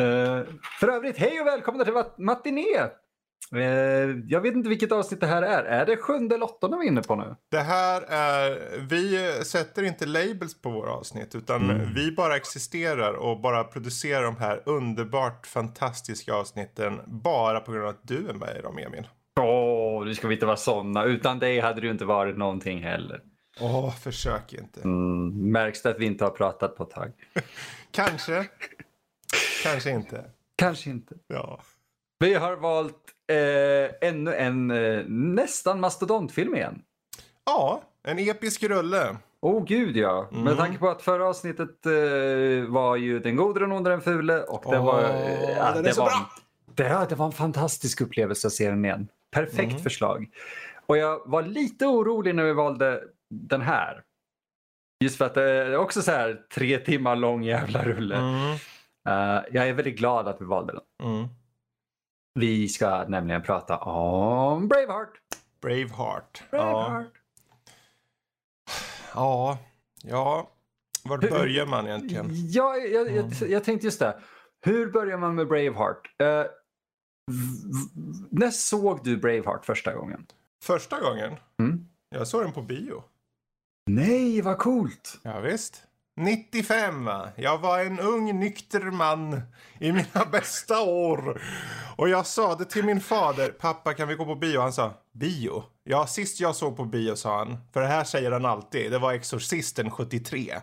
Eh, för övrigt, hej och välkomna till Matiné! Eh, jag vet inte vilket avsnitt det här är. Är det sjunde eller åttonde vi är inne på nu? Det här är, vi sätter inte labels på våra avsnitt utan vi bara existerar och bara producerar de här underbart fantastiska avsnitten bara på grund av att du är med i dem Emil. Åh, nu ska vi inte vara såna. Utan dig hade det ju inte varit någonting heller. Åh, försök inte. Mm, märks det att vi inte har pratat på ett tag? Kanske. Kanske inte. Kanske inte. Ja. Vi har valt eh, ännu en eh, nästan mastodontfilm igen. Ja, en episk rulle. Åh oh, gud ja. Mm. Med tanke på att förra avsnittet eh, var ju Den gode, den onde, den fule och det Åh, var... eh, ja, den är det så var, bra! Det, det var en fantastisk upplevelse att se den igen. Perfekt Mm. förslag. Och jag var lite orolig när vi valde den här. Just för att det är också så här tre timmar lång jävla rulle. Mm. Eh, jag är väldigt glad att vi valde den. Mm. Vi ska nämligen prata om Braveheart. Braveheart. Braveheart. ja, ja. Var börjar man egentligen? Ja, jag, jag, jag tänkte just det. Hur börjar man med Braveheart? Eh, v- när såg du Braveheart första gången? Första gången? Mm. Jag såg den på bio. Nej, vad coolt! Ja, visst. 95 va? Jag var en ung nykter man i mina bästa år. Och jag sa det till min fader. Pappa kan vi gå på bio? Han sa bio? Ja, sist jag såg på bio sa han. För det här säger han alltid. Det var Exorcisten 73.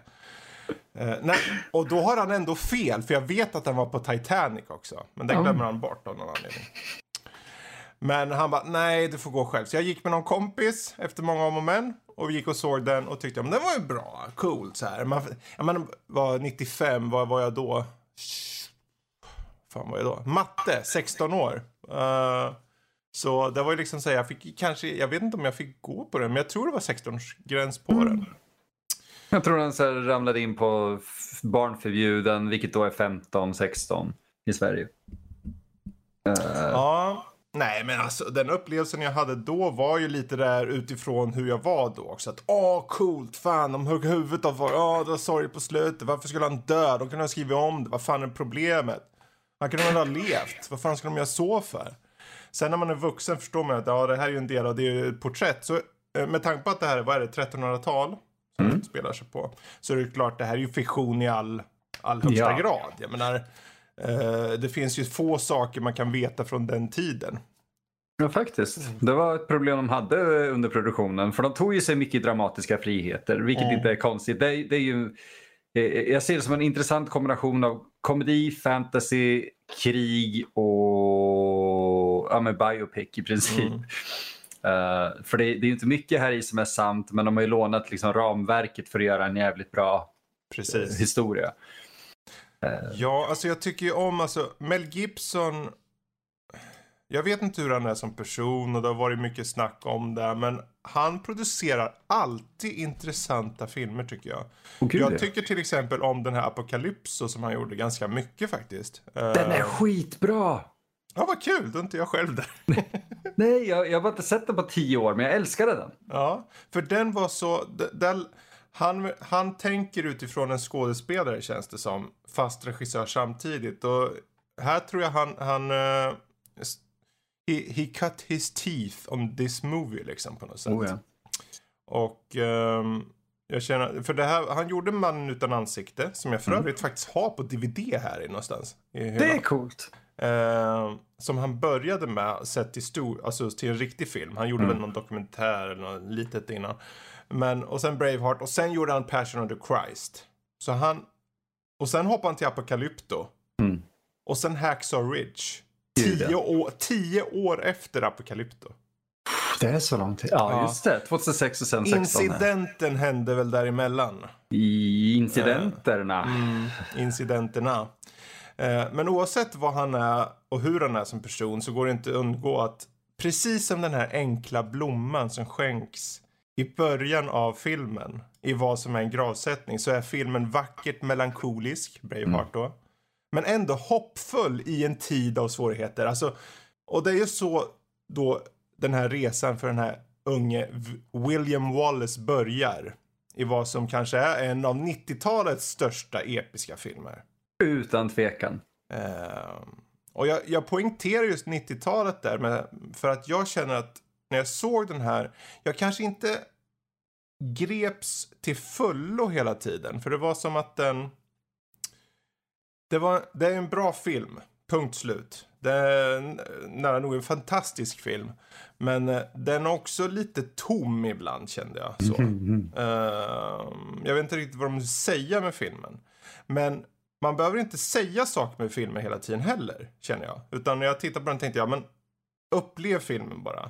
Eh, nej, och då har han ändå fel. För jag vet att han var på Titanic också. Men det Ja. glömmer han bort av någon anledning. Men han bara, nej du får gå själv. Så jag gick med någon kompis efter många om och men. Och vi gick och såg den och tyckte, men den var ju bra, cool så här. Man, jag menar, var 95, vad var jag då? Fan var jag då? Matte, 16 år. Eh, så det var ju liksom så här, jag fick kanske, jag vet inte om jag fick gå på den, men jag tror det var 16-årsgräns på den. Jag tror han så ramlade in på barnförbjuden, vilket då är 15, 16 i Sverige. Eh, Ja. Nej men alltså den upplevelsen jag hade då var ju lite där utifrån hur jag var då också. Att åh coolt, fan de högg huvudet av folk. Åh det var sorg på slutet. Varför skulle han dö? De kunde ha skrivit om det. Vad fan är problemet? Han kunde väl ha levt. Vad fan ska de göra så för? Sen när man är vuxen förstår man att ja, det här är ju en del av det är ju ett porträtt. Så eh, med tanke på att det här är, vad är det, 1300-tal som det spelar sig på. Så är det klart, det här är ju fiktion i all, all högsta Ja. grad. Jag menar, det finns ju få saker man kan veta från den tiden. Ja, faktiskt. Det var ett problem de hade under produktionen. För de tog ju sig mycket dramatiska friheter, vilket Mm. inte är konstigt. Det, det är ju, eh, jag ser det som en intressant kombination av komedi, fantasy, krig och ja, men biopic i princip. Mm. Eh, för det, det är inte mycket här i som är sant, men de har ju lånat liksom ramverket för att göra en jävligt bra eh, Precis. historia. Ja, alltså jag tycker ju om, alltså Mel Gibson. Jag vet inte hur han är som person och det har varit mycket snack om det. Men han producerar alltid intressanta filmer tycker jag. Gud, jag ja. tycker till exempel om den här Apocalypso som han gjorde ganska mycket faktiskt. Den är Eh, skitbra! Ja, vad kul, då är inte jag själv där. Nej, jag, jag har inte sett den på tio år, men jag älskade den. Ja, för den var så... Den, han, han tänker utifrån en skådespelare känns det som. Fast regissör samtidigt. Och här tror jag han... han s- he, he cut his teeth on this movie liksom på något sätt. Oh, ja. Och ehm, jag känner... För det här, han gjorde Mannen utan ansikte. Som jag för övrigt faktiskt har på DVD här i någonstans. I Det är coolt. Eh, som han började med sett till stor, alltså till en riktig film. Han gjorde Mm. väl någon dokumentär eller något litet innan. Men, och sen Braveheart och sen gjorde han Passion of the Christ. Så han, och sen hoppade han till Apocalypto. Mm. Och sen Hacksaw Ridge. Tio, år, tio år efter Apocalypto. Det är så lång tid. Ja, Ja. just det. 2006 och sen 16. Incidenten hände väl däremellan. I incidenterna. Mm, incidenterna. Eh, men oavsett vad han är och hur han är som person så går det inte att undgå att precis som den här enkla blomman som skänks i början av filmen i vad som är en gravsättning så är filmen vackert melankolisk, Braveheart då. Men ändå hoppfull i en tid av svårigheter. Alltså, och det är ju så då den här resan för den här unge William Wallace börjar. I vad som kanske är en av 90-talets största episka filmer. Utan tvekan. Uh, och jag, jag poängterar just 90-talet där med, för att jag känner att när jag såg den här, jag kanske inte greps till fullo hela tiden. För det var som att den... Det, var, det är en bra film, punkt slut. Det är nära nog en fantastisk film. Men eh, den är också lite tom ibland kände jag. Så. Mm. Uh, jag vet inte riktigt vad de vill säga med filmen. Men man behöver inte säga saker med filmer hela tiden heller, känner jag. Utan när jag tittar på den tänkte jag, men upplev filmen bara.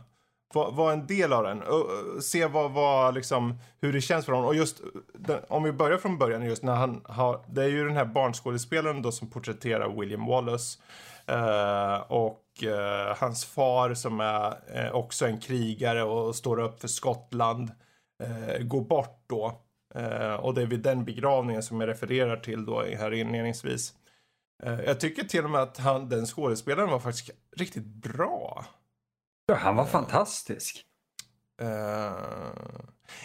Vara en del av den. Och, eh, se vad, vad, liksom, hur det känns för honom. Och just, den, om vi börjar från början, just när han har, det är ju den här barnskådespelaren då som porträtterar William Wallace. Uh, och uh, hans far som är uh, också en krigare och står upp för Skottland. går bort då. och det är vid den begravningen som jag refererar till då här inledningsvis. jag tycker till och med att han, den skådespelaren var faktiskt riktigt bra. Ja, han var fantastisk. Uh,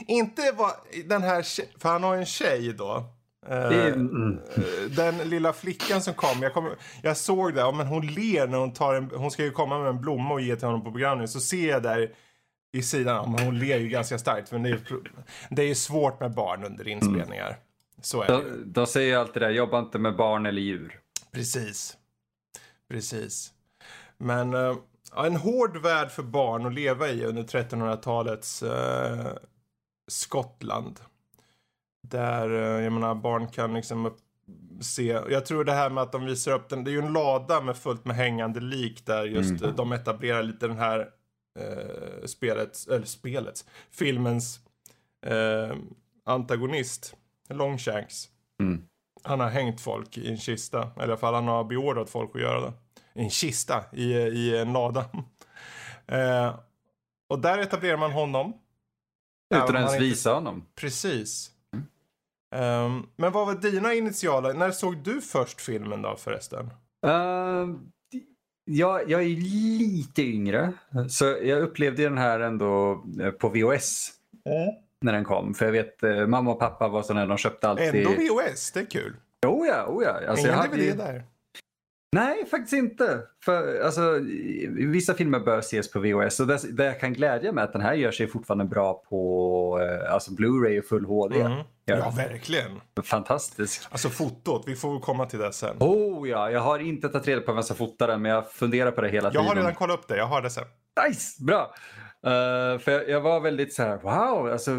inte vad den här, för han har en tjej då. Uh, mm. Den lilla flickan som kom, jag, kom, jag såg det, ja, men hon ler när hon tar en, hon ska ju komma med en blomma och ge till honom på begravningen. Så ser jag där i sidan, ja, hon ler ju ganska starkt. Men det är, det är svårt med barn under inspelningar. Mm. Så är då, det Då säger jag alltid det, jobba inte med barn eller djur. Precis. Precis. Men uh, ja, en hård värld för barn att leva i under 1300-talets eh, Skottland. Där, eh, jag menar, barn kan liksom se, jag tror det här med att de visar upp den, det är ju en lada med fullt med hängande lik där just mm. de etablerar lite den här eh, spelets, eller spelets, filmens eh, antagonist, Longshanks. Mm. Han har hängt folk i en kista, eller i alla fall han har beordrat folk att göra det en kista i, i en lada. Eh, och där etablerar man honom. Utan att ens visa honom. Precis. Mm. Um, men vad var dina initiala, när såg du först filmen då förresten? Uh, jag, jag är lite yngre. Så jag upplevde den här ändå eh, på VHS. Mm. När den kom. För jag vet eh, mamma och pappa var sådana, de köpte alltid... Ändå VHS, det är kul. Oh ja, oh ja. Alltså, Ingen DVD ju... där. Nej, faktiskt inte. För, alltså, vissa filmer bör ses på VHS och det, det jag kan glädja mig att den här gör sig fortfarande bra på eh, alltså Blu-ray och full HD. Mm. Ja, verkligen. Fantastiskt. Alltså fotot, vi får komma till det sen. Oh ja, jag har inte tagit reda på vem som fotar den men jag funderar på det hela tiden. Jag har redan kollat upp det, jag har det sen. Nice, bra. Uh, för jag, jag, var väldigt så här, wow, alltså,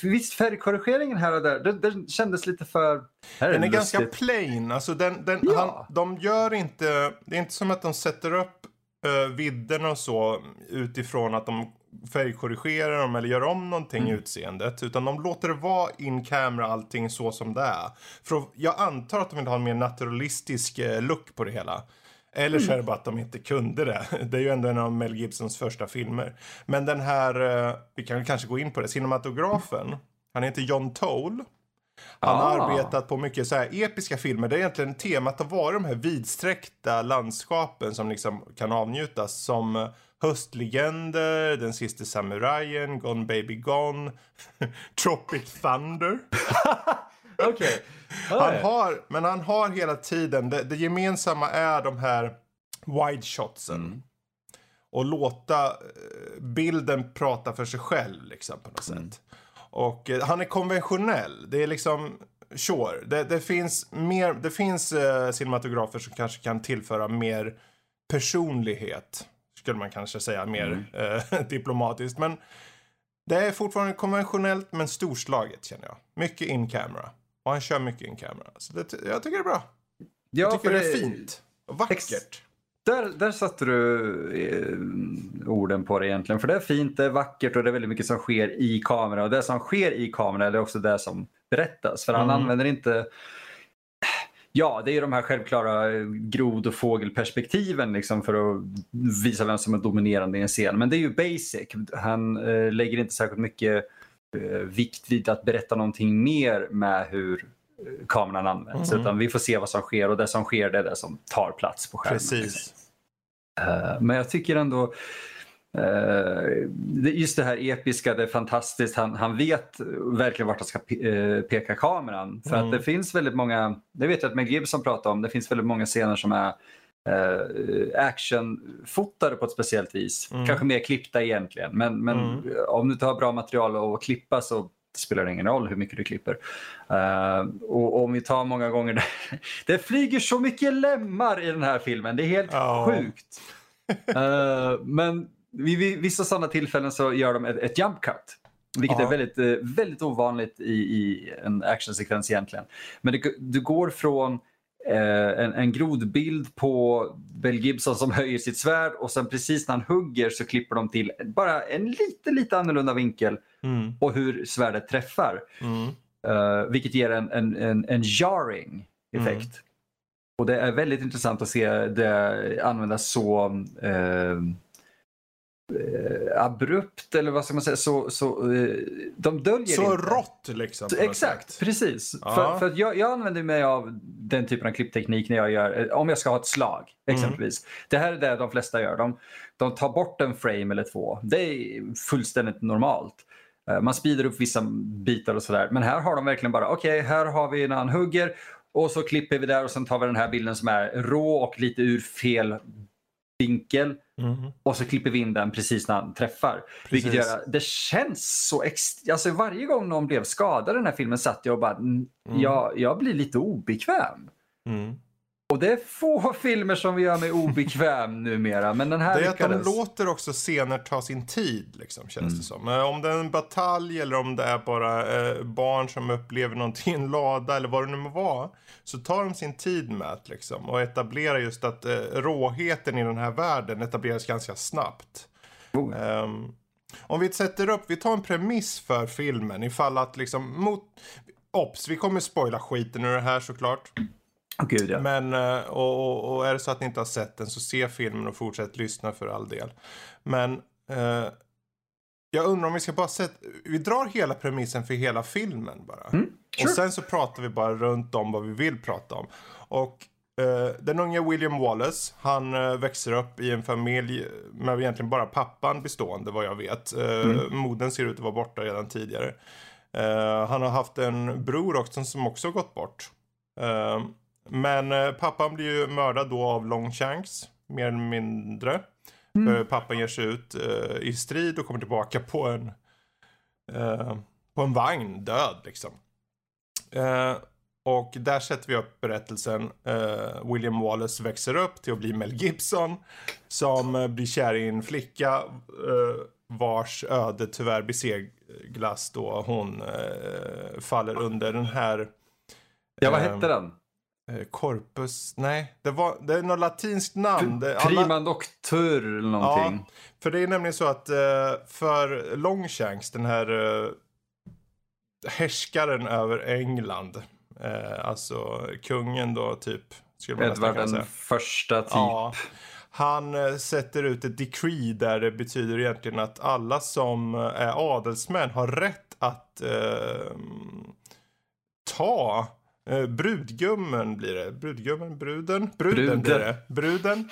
för visst färgkorrigeringen här och där, den, den kändes lite för... Här den är, är ganska plain, alltså den, den, ja. han, de gör inte, det är inte som att de sätter upp uh, vidden och så utifrån att de färgkorrigerar dem eller gör om någonting mm. i utseendet. Utan de låter det vara in camera allting så som det är. För jag antar att de vill ha en mer naturalistisk look på det hela. Eller så är det bara att de inte kunde det. Det är ju ändå en av Mel Gibsons första filmer. Men den här, eh, vi kan kanske gå in på det, cinematografen. Han heter John Toll. Han har ah. arbetat på mycket så här episka filmer där egentligen temat har varit de här vidsträckta landskapen som liksom kan avnjutas. Som Höstlegender, Den sista samurajen, Gone baby gone, Tropic Thunder. Okej. Han har, men han har hela tiden, det, det gemensamma är de här wide shotsen. Mm. Och låta eh, bilden prata för sig själv liksom på något mm. sätt. Och eh, han är konventionell. Det är liksom, sure. Det, det finns mer, det finns eh, cinematografer som kanske kan tillföra mer personlighet. Skulle man kanske säga mer mm. eh, diplomatiskt. Men det är fortfarande konventionellt men storslaget känner jag. Mycket in camera. Och han kör mycket in camera. Så det, jag tycker det är bra. Ja, jag tycker det är fint. Och vackert. Där, där satte du eh, orden på det egentligen. För det är fint, det är vackert och det är väldigt mycket som sker i kamera. Och det som sker i kamera är också det som berättas. För han mm. använder inte... Ja, det är de här självklara eh, grod och fågelperspektiven liksom för att visa vem som är dominerande i en scen. Men det är ju basic. Han eh, lägger inte särskilt mycket vikt vid att berätta någonting mer med hur eh, kameran används. Mhm. Utan vi får se vad som sker och det som sker det är det som tar plats på skärmen. Precis. Eh, Men jag tycker ändå eh, just det här episka, det är fantastiskt. Han, han vet verkligen vart han ska pe- eh, peka kameran. För Mm. att det finns väldigt många, det vet jag att Mel Gibson pratar om, det finns väldigt många scener som är eh, actionfotade på ett speciellt vis. Mm. Kanske mer klippta egentligen. Men, men Mm. om du inte har bra material att klippa så spelar det ingen roll hur mycket du klipper. Eh, och, och om vi tar många gånger, där, det flyger så mycket lemmar i den här filmen. Det är helt Ja. sjukt. Eh, men vid, vid vissa sådana tillfällen så gör de ett, ett jump cut. Vilket Ja. är väldigt, eh, väldigt ovanligt i, i en actionsekvens egentligen. Men det, du går från eh, en, en grodbild på Bell Gibson som höjer sitt svärd och sen precis när han hugger så klipper de till bara en lite, lite annorlunda vinkel Mm. och hur svärdet träffar. Mm. Eh, vilket ger en, en, en, en jarring effekt. Och det är väldigt intressant att se det användas så eh, abrupt eller vad ska man säga. Så, så, eh, de döljer Så inte. rått liksom. Exakt, sätt. precis. Ja. För, för jag, jag använder mig av den typen av klippteknik när jag gör, eh, om jag ska ha ett slag Mm. exempelvis. Det här är det de flesta gör. De, de tar bort en frame eller två. Det är fullständigt normalt. Eh, Man speedar upp vissa bitar och sådär. Men här har de verkligen bara, okej, här har vi när han hugger och så klipper vi där och sen tar vi den här bilden som är rå och lite ur fel vinkel Mm. och så klipper vi in den precis när han träffar. Vilket Precis. gör att det känns så ex- alltså Varje gång någon blev skadad i den här filmen satt jag och bara, mm. jag, jag blir lite obekväm. Mm. Och det är få filmer som gör mig obekväm numera, men den här Det är att de lyckades. låter också scener ta sin tid, liksom, känns det som. Eh, Om det är en batalj eller om det är bara eh, barn som upplever någonting i en lada eller vad det nu må vara. Så tar de sin tid med att liksom, och etablerar just att eh, råheten i den här världen etableras ganska snabbt. Oh. Ehm, om vi sätter upp, vi tar en premiss för filmen ifall att liksom mot... Ops, vi kommer spoila skiten ur det här såklart. Gud, ja. Men, eh, och, och, och är det så att ni inte har sett den så se filmen och fortsätt lyssna för all del. Men eh, jag undrar om vi ska bara sätta, vi drar hela premissen för hela filmen bara. Mm, sure. Och sen så pratar vi bara runt om vad vi vill prata om. Och eh, den unga William Wallace, han eh, växer upp i en familj med egentligen bara pappan bestående vad jag vet. Eh, Modern ser ut att vara borta redan tidigare. Eh, han har haft en bror också som också har gått bort. Eh, men eh, pappan blir ju mördad då av Longshanks, mer eller mindre. För pappan ger sig ut eh, i strid och kommer tillbaka på en, eh, på en vagn, död liksom. Eh, och där sätter vi upp berättelsen. Eh, William Wallace växer upp till att bli Mel Gibson. Som eh, blir kär i en flicka eh, vars öde tyvärr beseglas då hon eh, faller under den här ja, vad hette den? Eh, Corpus, nej, det, var, det är något latinskt namn. Prima Noctur eller någonting. för det är nämligen så att eh, för Longshanks, den här eh, härskaren över England, alltså kungen då typ, skulle man nästan Edvard den första typ. Ja, han sätter ut ett decree där det betyder egentligen att alla som är adelsmän har rätt att eh, ta eh, brudgummen blir det. Brudgummen, bruden? Bruden blir Bruden. det. Bruden.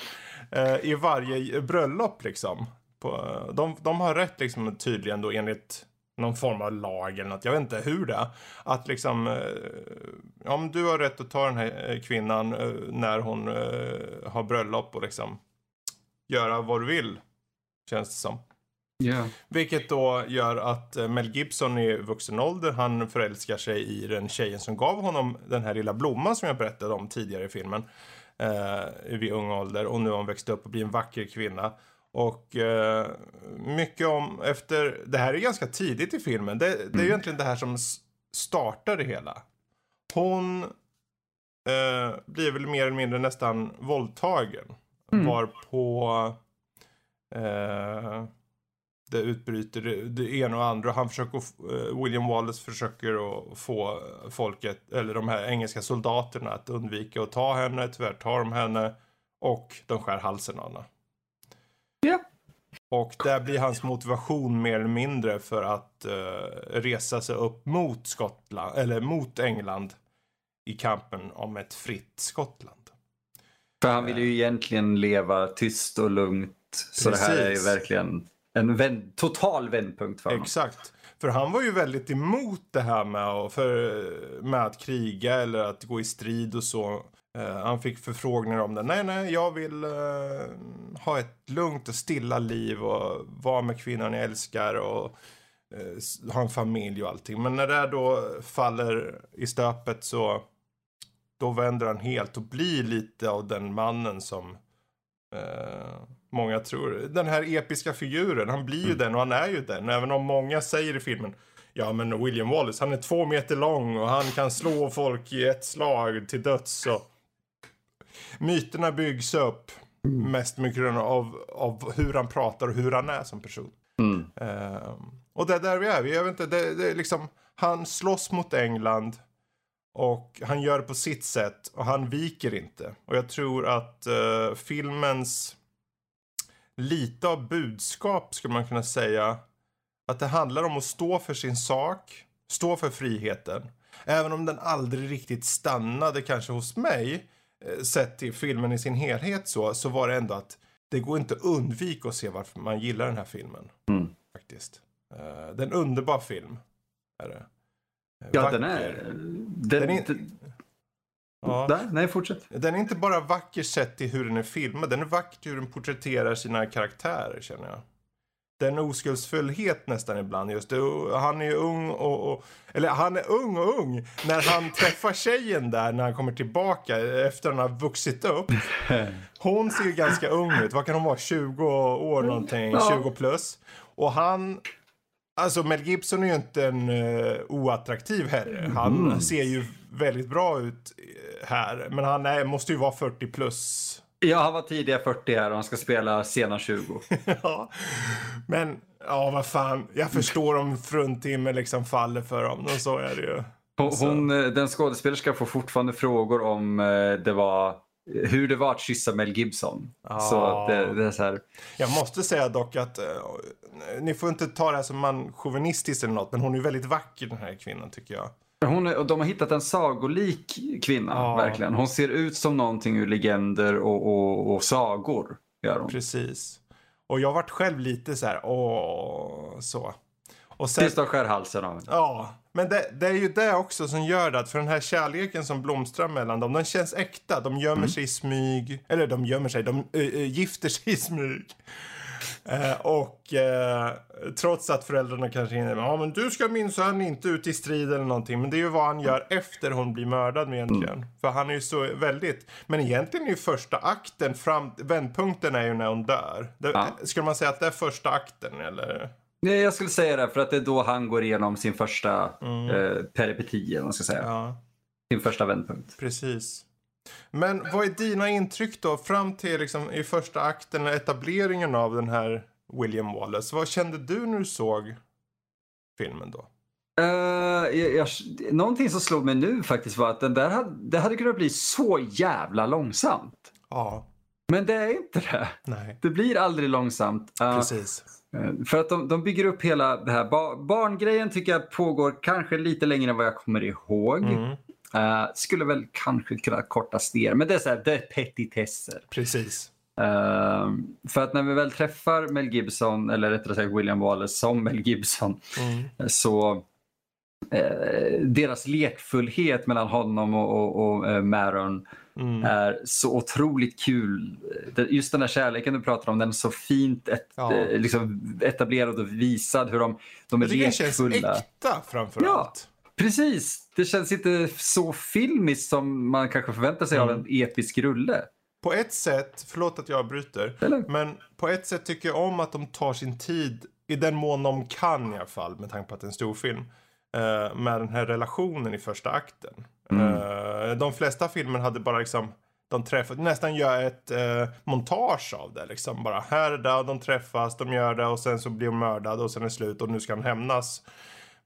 Eh, I varje bröllop liksom. På, de, de har rätt liksom tydligen då enligt någon form av lag eller något. Jag vet inte hur det är. Att liksom, eh, om du har rätt att ta den här eh, kvinnan eh, när hon eh, har bröllop och liksom göra vad du vill. Känns det som. Ja. Vilket då gör att eh, Mel Gibson i vuxen ålder, han förälskar sig i den tjejen som gav honom den här lilla blomman som jag berättade om tidigare i filmen. Eh, vid ung ålder och nu har hon växt upp och blir en vacker kvinna. Och eh, mycket om, efter, det här är ganska tidigt i filmen. Det, det är ju egentligen det här som startar det hela. Hon eh, blir väl mer eller mindre nästan våldtagen. Mm. Var på eh, det utbryter det, det ena och andra. Han försöker, uh, William Wallace försöker att få folket, eller de här engelska soldaterna att undvika att ta henne. Tyvärr tar de henne och de skär halsen av henne. Ja. Och där blir hans motivation mer eller mindre för att uh, resa sig upp mot Skottland, eller mot England i kampen om ett fritt Skottland. För han vill ju egentligen leva tyst och lugnt. Så Precis. det här är ju verkligen en vänd, total vändpunkt för honom. Exakt. För han var ju väldigt emot det här med att, för, med att kriga eller att gå i strid och så. Uh, han fick förfrågningar om det. Nej, nej, jag vill uh, ha ett lugnt och stilla liv och vara med kvinnan jag älskar och uh, ha en familj och allting. Men när det då faller i stöpet så då vänder han helt och blir lite av den mannen som många tror. Den här episka figuren, han blir ju mm. den och han är ju den. Även om många säger i filmen Ja men William Wallace, han är två meter lång och han kan slå folk i ett slag till döds. Och... Myterna byggs upp mm. mest mycket av, av hur han pratar och hur han är som person. Mm. Uh, och det är där vi är. Jag vet inte, det, det är liksom, han slåss mot England. Och han gör det på sitt sätt och han viker inte. Och jag tror att uh, filmens lite av budskap skulle man kunna säga. Att det handlar om att stå för sin sak, stå för friheten. Även om den aldrig riktigt stannade kanske hos mig, eh, sett till filmen i sin helhet så, så var det ändå att det går inte att undvika att se varför man gillar den här filmen. Mm. Faktiskt. Uh, det är en underbar film. Är det. Ja, vacker. den är... Den, den är inte... Ja. Nej, nej, fortsätt. Den är inte bara vacker sett till hur den är filmad. Den är vacker hur den porträtterar sina karaktärer, känner jag. Den oskuldsfullhet nästan ibland. Just det. Han är ung och, och, Eller han är ung och ung. När han träffar tjejen där när han kommer tillbaka efter att han har vuxit upp. Hon ser ju ganska ung ut. Vad kan hon vara? 20 år någonting? 20 plus. Och han Alltså Mel Gibson är ju inte en uh, oattraktiv herre. Han mm. ser ju väldigt bra ut här. Men han är, måste ju vara 40 plus. Ja, han var tidiga 40 här och han ska spela sena 20. ja, men ja, vad fan. Jag förstår om fruntimmer liksom faller för dem. Och så är det ju. Hon, eh, den skådespelerskan får fortfarande frågor om det var hur det var att kyssa Mel Gibson. Ah. Så det, det, är så här. Jag måste säga dock att ni får inte ta det här som man chauvinistiskt eller något, men hon är väldigt vacker den här kvinnan tycker jag. Hon är, de har hittat en sagolik kvinna, ah. verkligen. Hon ser ut som någonting ur legender och, och, och sagor. Gör hon. Precis. Och jag varit själv lite så här, åh, så. Och sen, Tills de skär halsen av Ja, men det, det, är ju det också som gör det. Att för den här kärleken som blomstrar mellan dem, den känns äkta. De gömmer mm. sig i smyg. Eller de gömmer sig, de äh, gifter sig i smyg. Eh, och eh, trots att föräldrarna kanske är ja men du ska minsann inte ut i strid eller någonting. Men det är ju vad han gör efter hon blir mördad egentligen. Mm. För han är ju så väldigt, men egentligen är ju första akten, fram, vändpunkten är ju när hon dör. Det, ja. Skulle man säga att det är första akten eller? Nej, jag skulle säga det för att det är då han går igenom sin första mm. eh, peripeti, man ska säga. Ja. Sin första vändpunkt. Precis. Men vad är dina intryck då fram till liksom, i första akten, etableringen av den här William Wallace? Vad kände du när du såg filmen då? Uh, jag, jag, någonting som slog mig nu faktiskt var att den där hade, det hade kunnat bli så jävla långsamt. Ja. Men det är inte det. Nej. Det blir aldrig långsamt. Uh, Precis. Uh, för att de, de bygger upp hela det här. Ba barngrejen tycker jag pågår kanske lite längre än vad jag kommer ihåg. Mm. Uh, skulle väl kanske kunna kortas ner, men det är så här, det är petitesser. Precis. Uh, för att när vi väl träffar Mel Gibson, eller rättare sagt William Wallace som Mel Gibson, mm. så uh, deras lekfullhet mellan honom och, och, och uh, Maron mm. är så otroligt kul. Just den där kärleken du pratar om, den är så fint et, ja. liksom etablerad och visad hur de, de är lekfulla. Det känns äkta framförallt. Ja. Precis, det känns inte så filmiskt som man kanske förväntar sig mm. av en episk rulle. På ett sätt, förlåt att jag bryter, Eller? men på ett sätt tycker jag om att de tar sin tid, i den mån de kan i alla fall, med tanke på att det är en stor film, uh, med den här relationen i första akten. Mm. Uh, de flesta filmer hade bara liksom, de träffas, nästan gör ett eh, montage av det liksom. Bara här är det, de träffas, de gör det och sen så blir de mördade och sen är det slut och nu ska han hämnas.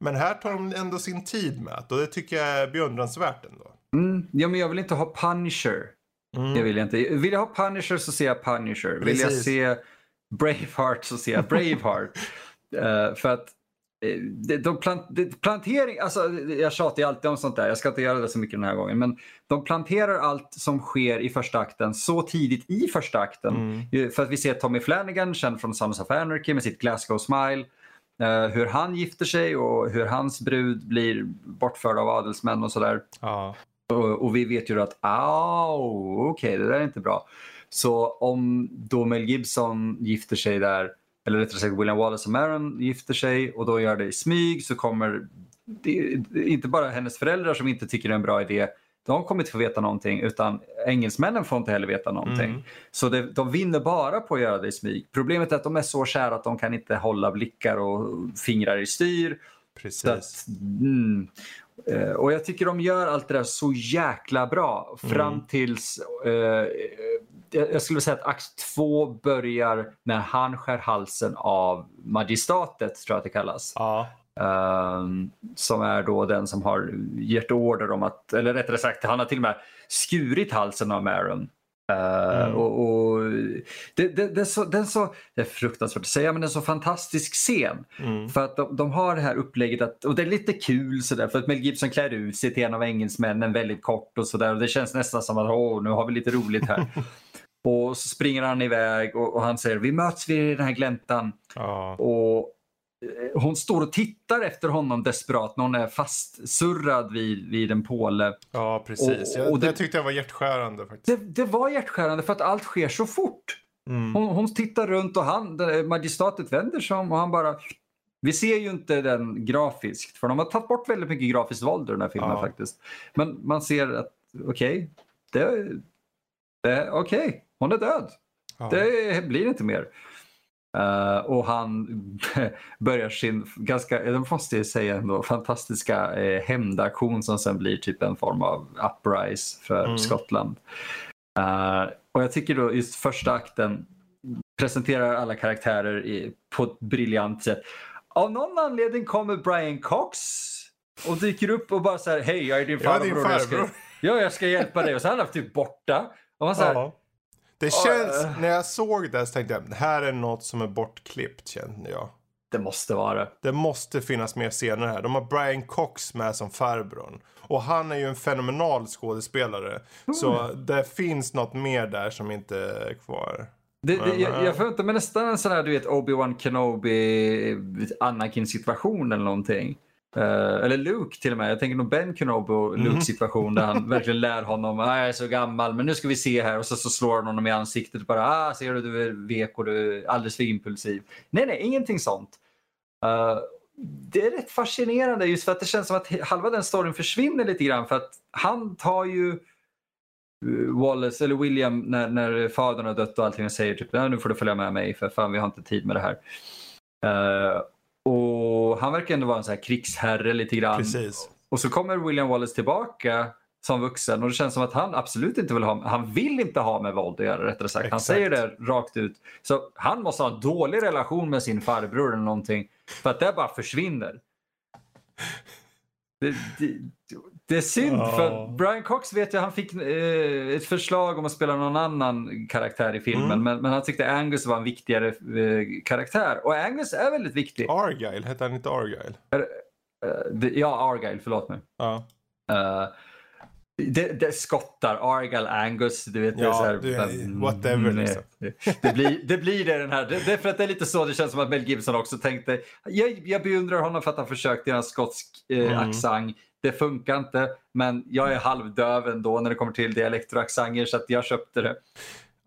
Men här tar de ändå sin tid med och det tycker jag är beundransvärt ändå. Mm, ja, men jag vill inte ha Punisher. Mm. Det vill jag inte. Vill jag ha Punisher så ser jag Punisher. Vill jag Precis. se Braveheart så ser jag Braveheart. Eh, för att eh, de, plant, plantering, alltså, jag tjatar ju alltid om sånt där, jag ska inte göra det så mycket den här gången. Men de planterar allt som sker i första akten så tidigt i första akten. Mm. Ju- För att vi ser Tommy Flanagan, känd från Sons of Anarchy med sitt Glasgow Smile. Eh, hur han gifter sig och hur hans brud blir bortförd av adelsmän och sådär. Ja. Och, och vi vet ju att okej, det där är inte bra. Så om då Mel Gibson gifter sig där, eller rättare sagt William Wallace och Maron gifter sig och då gör det i smyg så kommer det, inte bara hennes föräldrar som inte tycker det är en bra idé, de kommer inte få veta någonting utan engelsmännen får inte heller veta någonting. Mm. Så det, de vinner bara på att göra det i smyg. Problemet är att de är så kära att de kan inte hålla blickar och fingrar i styr. Precis. att, mm. Eh, Och jag tycker de gör allt det där så jäkla bra fram Mm. tills eh, jag jag skulle säga att akt två börjar när han skär halsen av magistratet, tror jag att det kallas. Ja. Ehm, som är då den som har gett order om att, eller rättare sagt, han har till och med skurit halsen av Maron. Eh, Mm. och, och det, det, det, så, det, är så, det är fruktansvärt att säga, men det är en så fantastisk scen. Mm. För att de, de har det här upplägget, att, och det är lite kul sådär, för att Mel Gibson klär ut sig till en av engelsmännen väldigt kort och sådär. Det känns nästan som att åh, nu har vi lite roligt här. och så springer han iväg och, och han säger vi möts vid den här gläntan. Ja. Och hon står och tittar efter honom desperat när hon är fastsurrad vid, vid en påle. ja, precis. Och- jag, och det- det tyckte jag var hjärtskärande faktiskt. Det, det var hjärtskärande för att allt sker så fort. Mm. Hon, hon tittar runt och han, magistratet vänder sig om och han bara... Vi ser ju inte den grafiskt för de har tagit bort väldigt mycket grafiskt våld i den här filmen Ja. faktiskt. Men man ser att okej, det, det, okej, hon är död. Ja. Det blir inte mer. Eh, och han börjar sin ganska, det måste jag säga ändå, fantastiska uh, hämndaktion som sen blir typ en form av uprise för Mm. Skottland. Eh, och jag tycker då just första akten presenterar alla karaktärer i, på ett briljant sätt. Av någon anledning kommer Brian Cox och dyker upp och bara så här, hej jag är din Jag är din farbror. Jag ska, farbror." ja, jag ska hjälpa dig. Och så är han typ borta. Och man så här, Ja. Det känns, när jag såg det så tänkte jag, det här är något som är bortklippt kände jag. det måste vara. Det måste finnas mer scener här. De har Brian Cox med som farbrorn. Och han är ju en fenomenal skådespelare. Så det finns något mer där som inte är kvar. Det, det, jag, jag förväntar mig nästan en sån här du vet Obi-Wan Kenobi Anakin situation eller någonting. Eh, eller Luke till och med. Jag tänker nog Ben Kenobi och Luke situation där han verkligen lär honom ah, jag är så gammal men nu ska vi se här och så, så slår han honom i ansiktet och bara ah, ser du du är vek och du är alldeles för impulsiv. Nej, nej, ingenting sånt. Eh, det är rätt fascinerande just för att det känns som att halva den storyn försvinner lite grann för att han tar ju eh, Wallace eller William när, när fadern har dött och allting och säger typ "Ja, nu får du följa med mig för fan vi har inte tid med det här. Eh, och han verkar ändå vara en sån här krigsherre lite grann. Precis. Och så kommer William Wallace tillbaka som vuxen och det känns som att han absolut inte vill ha, han vill inte ha med våld att göra rättare sagt. Han Exakt. säger det rakt ut. Så han måste ha en dålig relation med sin farbror eller någonting för att det bara försvinner. Det, det, det är synd Ja. för Brian Cox vet jag han fick eh, ett förslag om att spela någon annan karaktär i filmen Mm. men, men han tyckte Angus var en viktigare eh, karaktär och Angus är väldigt viktig. Argyle, hette han inte Argyle? Eh, det, ja, Argyle, förlåt mig. Ja. Uh, det, det skottar, Argyle, Angus, du vet. det är Ja, så här, det whatever, mm, liksom. Det, det, blir, det blir det den här. Det, det är för att det är lite så det känns som att Mel Gibson också tänkte. Jag, jag beundrar honom för att han försökte göra en skotsk eh, Mm. accent. Det funkar inte, men jag är halvdöv ändå när det kommer till dialekter och accenter så att jag köpte det.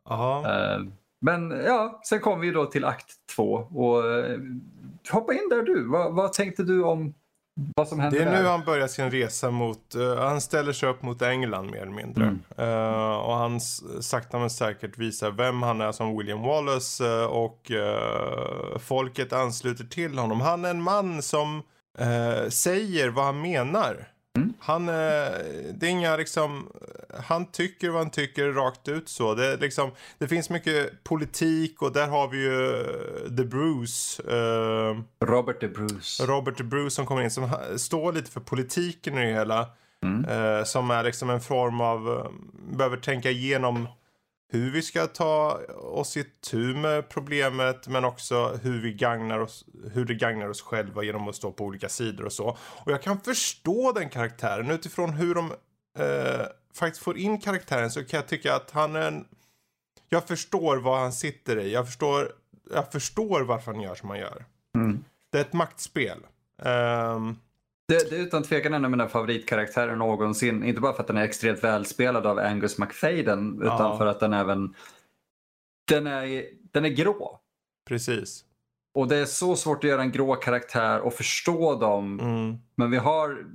Aha. Eh, men ja, sen kom vi då till akt två och eh, hoppa in där du. Vad, vad tänkte du om vad som hände Det är där? nu han börjar sin resa mot, eh, han ställer sig upp mot England mer eller mindre. Mm. Eh, och han sakta men säkert visar vem han är som William Wallace eh, och folket ansluter till honom. Han är en man som säger vad han menar. Mm. Han, eh, det är inga liksom, han tycker vad han tycker rakt ut så. Det, liksom, det finns mycket politik och där har vi ju eh, The Bruce. Eh, Robert the Bruce. Robert the Bruce som kommer in som står lite för politiken i det hela. Eh, som är liksom en form av, eh, behöver tänka igenom hur vi ska ta oss i tur med problemet men också hur vi gagnar oss, hur det gagnar oss själva genom att stå på olika sidor och så. Och jag kan förstå den karaktären utifrån hur de eh, faktiskt får in karaktären så kan jag tycka att han är en... Jag förstår vad han sitter i. Jag förstår, jag förstår varför han gör som han gör. Mm. Det är ett maktspel. Ehm, Det, det är utan tvekan en av mina favoritkaraktärer någonsin. Inte bara för att den är extremt välspelad av Angus McFadden utan Ja. för att den även den är, den är grå. precis. Och det är så svårt att göra en grå karaktär och förstå dem. Mm. Men vi har...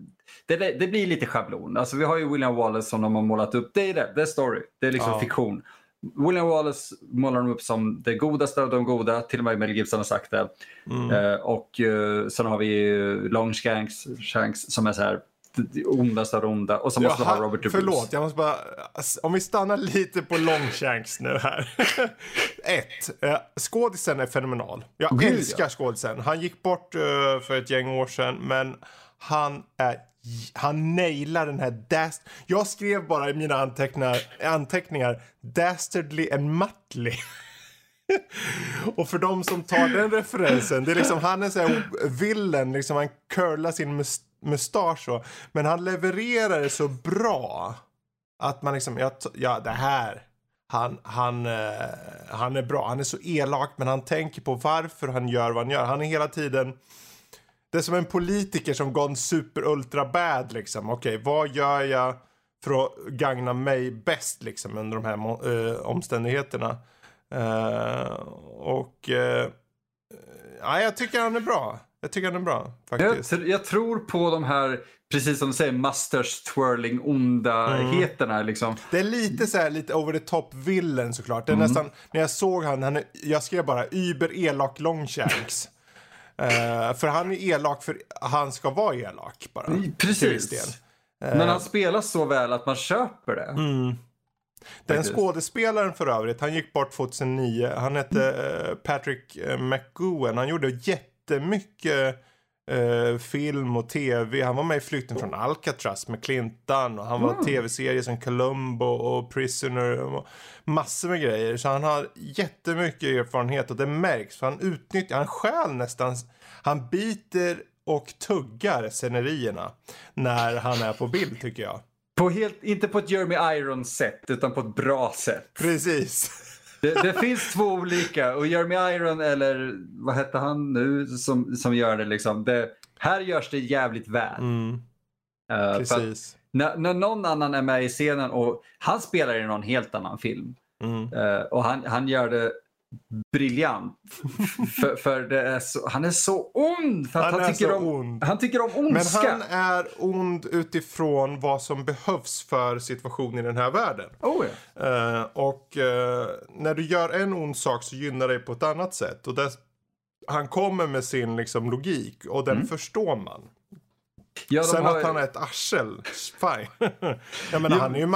Det, det, blir lite schablon. Alltså vi har ju William Wallace som de har målat upp. Det är det, det är story. Det är liksom Ja. fiktion. William Wallace målar de upp som det godaste av de goda. Till och med Mel Gibson har sagt det. Mm. Eh, och eh, sen har vi eh, Longshanks Shanks, som är så här ondaste av det onda. Och så måste vi ha Robert De förlåt, jag måste bara... alltså, Om vi stannar lite på Longshanks nu här. Ett, eh, skådisen är fenomenal. Jag Gud, älskar skådisen. Han gick bort eh, för ett gäng år sedan, men han är... Han nailar den här dast... Jag skrev bara i mina anteckningar, anteckningar Dastardly and Muttley. Och för de som tar den referensen, det är liksom han är så här villen, liksom han curlar sin must mustasch så. Men han levererar det så bra. Att man liksom, ja, ja det här. Han, han, uh, han är bra. Han är så elak men han tänker på varför han gör vad han gör. Han är hela tiden det är som en politiker som gone super ultra bad liksom. Okej, vad gör jag för att gagna mig bäst liksom under de här eh, omständigheterna? Eh, och eh, ja, jag tycker han är bra. Jag tycker han är bra Jag, faktiskt. tr- jag tror på de här, precis som du säger, musters twirling onda-heterna. Liksom. Det är lite så här, lite over the top villain såklart. Det är Mm. nästan, när jag såg han, han är, jag skrev bara Uber elak Longshanks. Eh, för han är elak för han ska vara elak bara. del. Precis. Men han spelar så väl att man köper det. Mm. Den Faktiskt. skådespelaren för övrigt, han gick bort 2009. Han hette Mm. eh, Patrick eh, McGowan. Han gjorde jättemycket eh, film och tv. Han var med i Flykten från Alcatraz med Clintan. Och han var Mm. tv-serier som Columbo och Prisoner. Och massor med grejer. Så han har jättemycket erfarenhet och det märks. För han utnyttjar, han stjäl nästan, han biter och tuggar scenerierna när han är på bild tycker jag. På helt, inte på ett Jeremy Irons-sätt, utan på ett bra sätt. Precis. Det, det finns två olika och Jeremy Iron eller vad hette han nu som, som gör det liksom. Det, här görs det jävligt väl. Mm, att precis. när, när någon annan är med i scenen och han spelar i någon helt annan film Mm. eh, och han, han gör det briljant. för, för är så, han är så ond för att Han han, tycker, om, ond. han tycker om Men ondska. han är ond utifrån vad som behövs för situationen i den här världen. Oh, ja. Eh, och eh, när du gör en ond sak så gynnar det på ett annat sätt. Och där, han kommer med sin liksom, logik och den förstår man. Ja, de Sen har- att han är ett arsel, fine. Jag menar, han är ju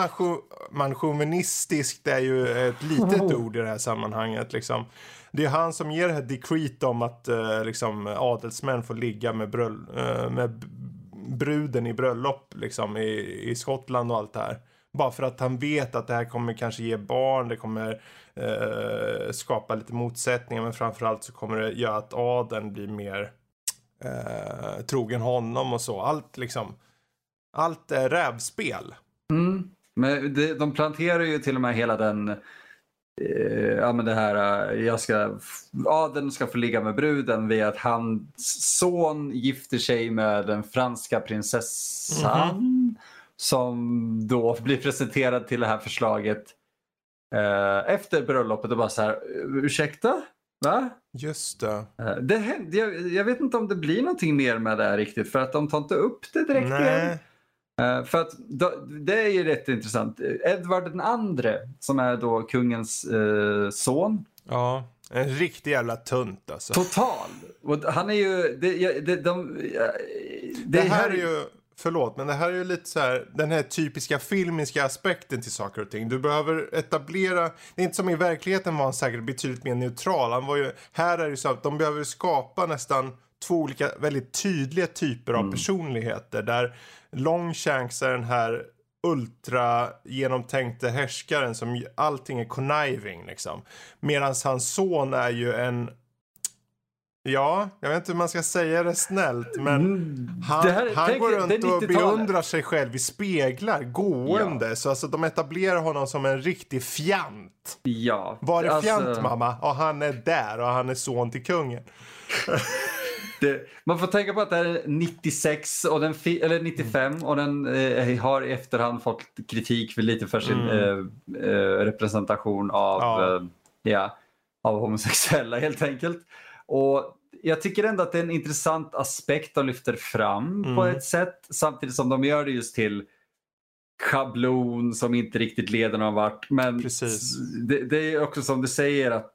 manchauvinistisk, det är ju ett litet Oh. ord i det här sammanhanget. Liksom. Det är han som ger det här decreet om att eh, liksom, adelsmän får ligga med, bröll, eh, med bruden i bröllop liksom, i, i Skottland och allt det här. Bara för att han vet att det här kommer kanske ge barn, det kommer eh, skapa lite motsättningar men framförallt så kommer det göra att adeln blir mer eh, trogen honom och så. Allt liksom, allt är rävspel. Mm. Men det, de planterar ju till och med hela den eh, ja men det här, eh, jag ska, adeln ska få ligga med bruden vid att hans son gifter sig med den franska prinsessan. Som då blir presenterad till det här förslaget eh, efter bröllopet och bara så här, ursäkta? Va? Just det. Eh, Det hände, jag, jag vet inte om det blir någonting mer med det här riktigt för att de tar inte upp det direkt igen. Nej. Eh, för att då, det är ju rätt intressant. Edvard den andre som är då kungens eh, son. Ja, en riktig jävla tunt alltså. Total. Och han är ju... Det, det, de, ja, Det här är ju förlåt, men det här är ju lite så här, den här typiska filmiska aspekten till saker och ting. Du behöver etablera, det är inte som i verkligheten var han säkert betydligt mer neutral. Han var ju, här är det så att de behöver skapa nästan två olika väldigt tydliga typer av personligheter. Där Longshanks är den här ultra genomtänkte härskaren som allting är conniving liksom. Medan hans son är ju en Ja, jag vet inte hur man ska säga det snällt men han, Det här- han tänk- går runt och 90-talet. beundrar sig själv i speglar gående. Så alltså de etablerar honom som en riktig fjant. Ja. Var är alltså, fjant mamma? Och han är där och han är son till kungen. Det, man får tänka på att det här är 96 och den eller 95 och den eh, har i efterhand fått kritik för lite för sin eh, eh, representation av, Mm. Ja. eh, ja, av homosexuella helt enkelt. Och jag tycker ändå att det är en intressant aspekt de lyfter fram på Mm. ett sätt samtidigt som de gör det just till schablon som inte riktigt leder någon vart. Men det, det är också som du säger att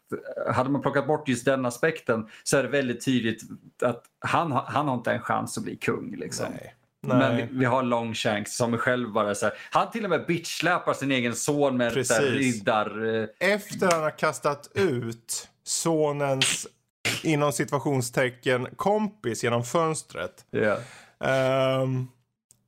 hade man plockat bort just den aspekten så är det väldigt tydligt att han, han har inte en chans att bli kung. Liksom. Nej. Men Nej. vi, vi har Longshanks som själv bara så här, han till och med bitchsläpar sin egen son med riddar... Efter han har kastat ut sonens inom situationstecken kompis genom fönstret. Ja. Ehm,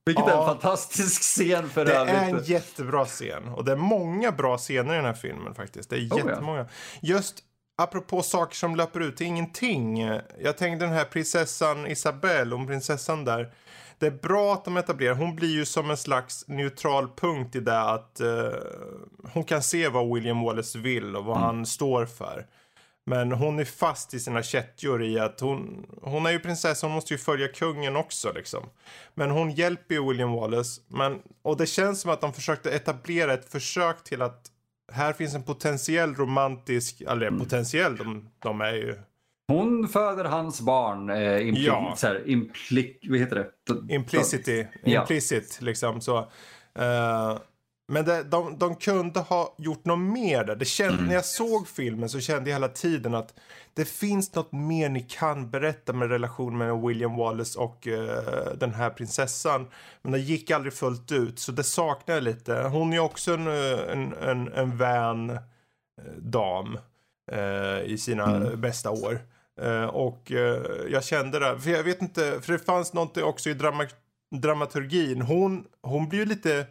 Vilket är Ja. en fantastisk scen för det är övrigt. en jättebra scen. Och det är många bra scener i den här filmen faktiskt. Det är Oh, ja. jättemånga. Just apropå saker som löper ut till ingenting. Jag tänkte den här prinsessan Isabelle, om prinsessan där. Det är bra att de etablerar, hon blir ju som en slags neutral punkt i det att eh, hon kan se vad William Wallace vill och vad han står för. Men hon är fast i sina kättjor i att hon, hon är ju prinsessa, hon måste ju följa kungen också liksom. Men hon hjälper ju William Wallace. Men, och det känns som att de försökte etablera ett försök till att här finns en potentiell romantisk, eller potentiell, de, de är ju Hon föder hans barn. Eh, impli- Ja. så här, impli- vad heter det? implicity, Ja. implicit liksom så. Eh, men det, de, de kunde ha gjort något mer där. Det kände, När jag såg filmen så kände jag hela tiden att det finns något mer ni kan berätta med relationen mellan William Wallace och eh, den här prinsessan. Men det gick aldrig fullt ut, så det saknar jag lite. Hon är också en, eh, en, en, en vän eh, dam eh, i sina bästa år. Eh, och jag kände det, för jag vet inte, för det fanns något också i drama, dramaturgin. Hon, hon blir ju lite,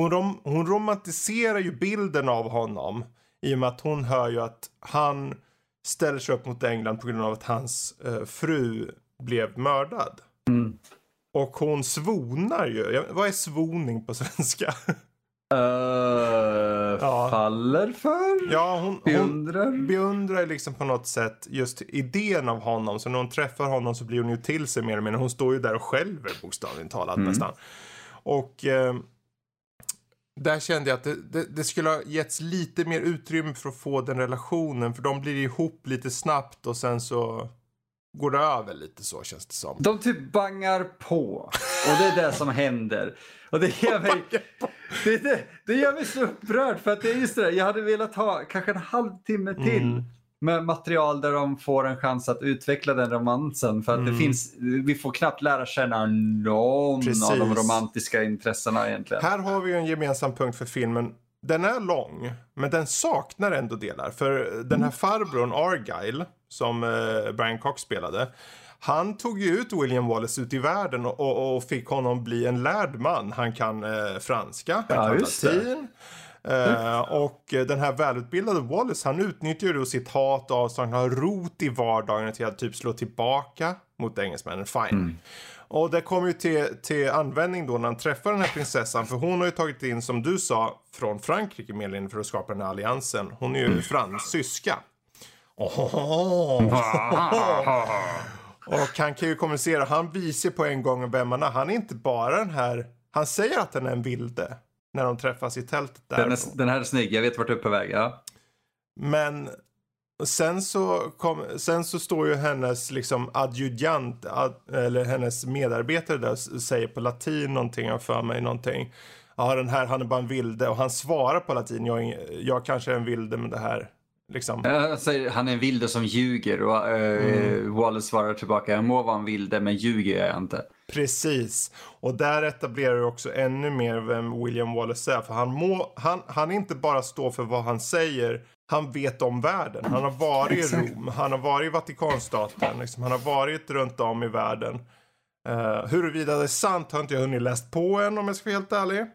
hon, rom, hon romantiserar ju bilden av honom i och med att hon hör ju att han ställer sig upp mot England på grund av att hans eh, fru blev mördad. Mm. Och hon svonar ju. Vad är svoning på svenska? Eh, Ja. Faller för? ja, hon, hon Beundrar? beundrar liksom på något sätt just idén av honom. Så när hon träffar honom så blir hon ju till sig mer eller mindre. Hon står ju där och skälver bokstavligt talat nästan. Och eh, där kände jag att det, det, det skulle ha getts lite mer utrymme för att få den relationen. För de blir ihop lite snabbt och sen så går det över lite så känns det som. De typ bangar på. Och det är det som händer. Och det gör mig, det, det, det gör mig så upprörd för att det är just det där. Jag hade velat ha kanske en halvtimme till Mm. Med material där de får en chans att utveckla den romansen. För att det Mm. finns, vi får knappt lära känna någon Precis. av de romantiska intressena egentligen. Här har vi ju en gemensam punkt för filmen. Den är lång, men den saknar ändå delar. För den här farbrorn Argyle, som eh, Brian Cox spelade. Han tog ju ut William Wallace ut i världen och, och, och fick honom bli en lärd man. Han kan eh, franska, han Ja, kan just det. Latin. Eh, och den här välutbildade Wallace, han utnyttjar ju då sitt hat och avstånd, har rot i vardagen till att typ slå tillbaka mot engelsmännen. Fine. Och det kommer ju till, till användning då när han träffar den här prinsessan. För hon har ju tagit in, som du sa, från Frankrike mindre för att skapa den här alliansen. Hon är ju fransyska. Och han kan ju kommunicera. Han visar på en gång vem han är. Han är inte bara den här... Han säger att han är en vilde. När de träffas i tältet där. Den, är, den här är snygg, jag vet vart du är på väg. Ja. Men sen så, kom, sen så står ju hennes liksom adjudant, ad, eller hennes medarbetare där säger på latin någonting, jag för mig någonting. Ja, den här, han är bara en vilde. Och han svarar på latin, jag, jag kanske är en vilde men det här, liksom. Säger, han är en vilde som ljuger och eh, Mm. Wallace svarar tillbaka, jag må vara en vilde men ljuger jag inte. Precis. Och där etablerar du också ännu mer vem William Wallace är. För han, må, han, han inte bara står för vad han säger, han vet om världen. Han har varit i Rom, han har varit i Vatikanstaten, liksom, han har varit runt om i världen. Uh, huruvida det är sant har inte jag hunnit läst på än om jag ska vara helt ärlig.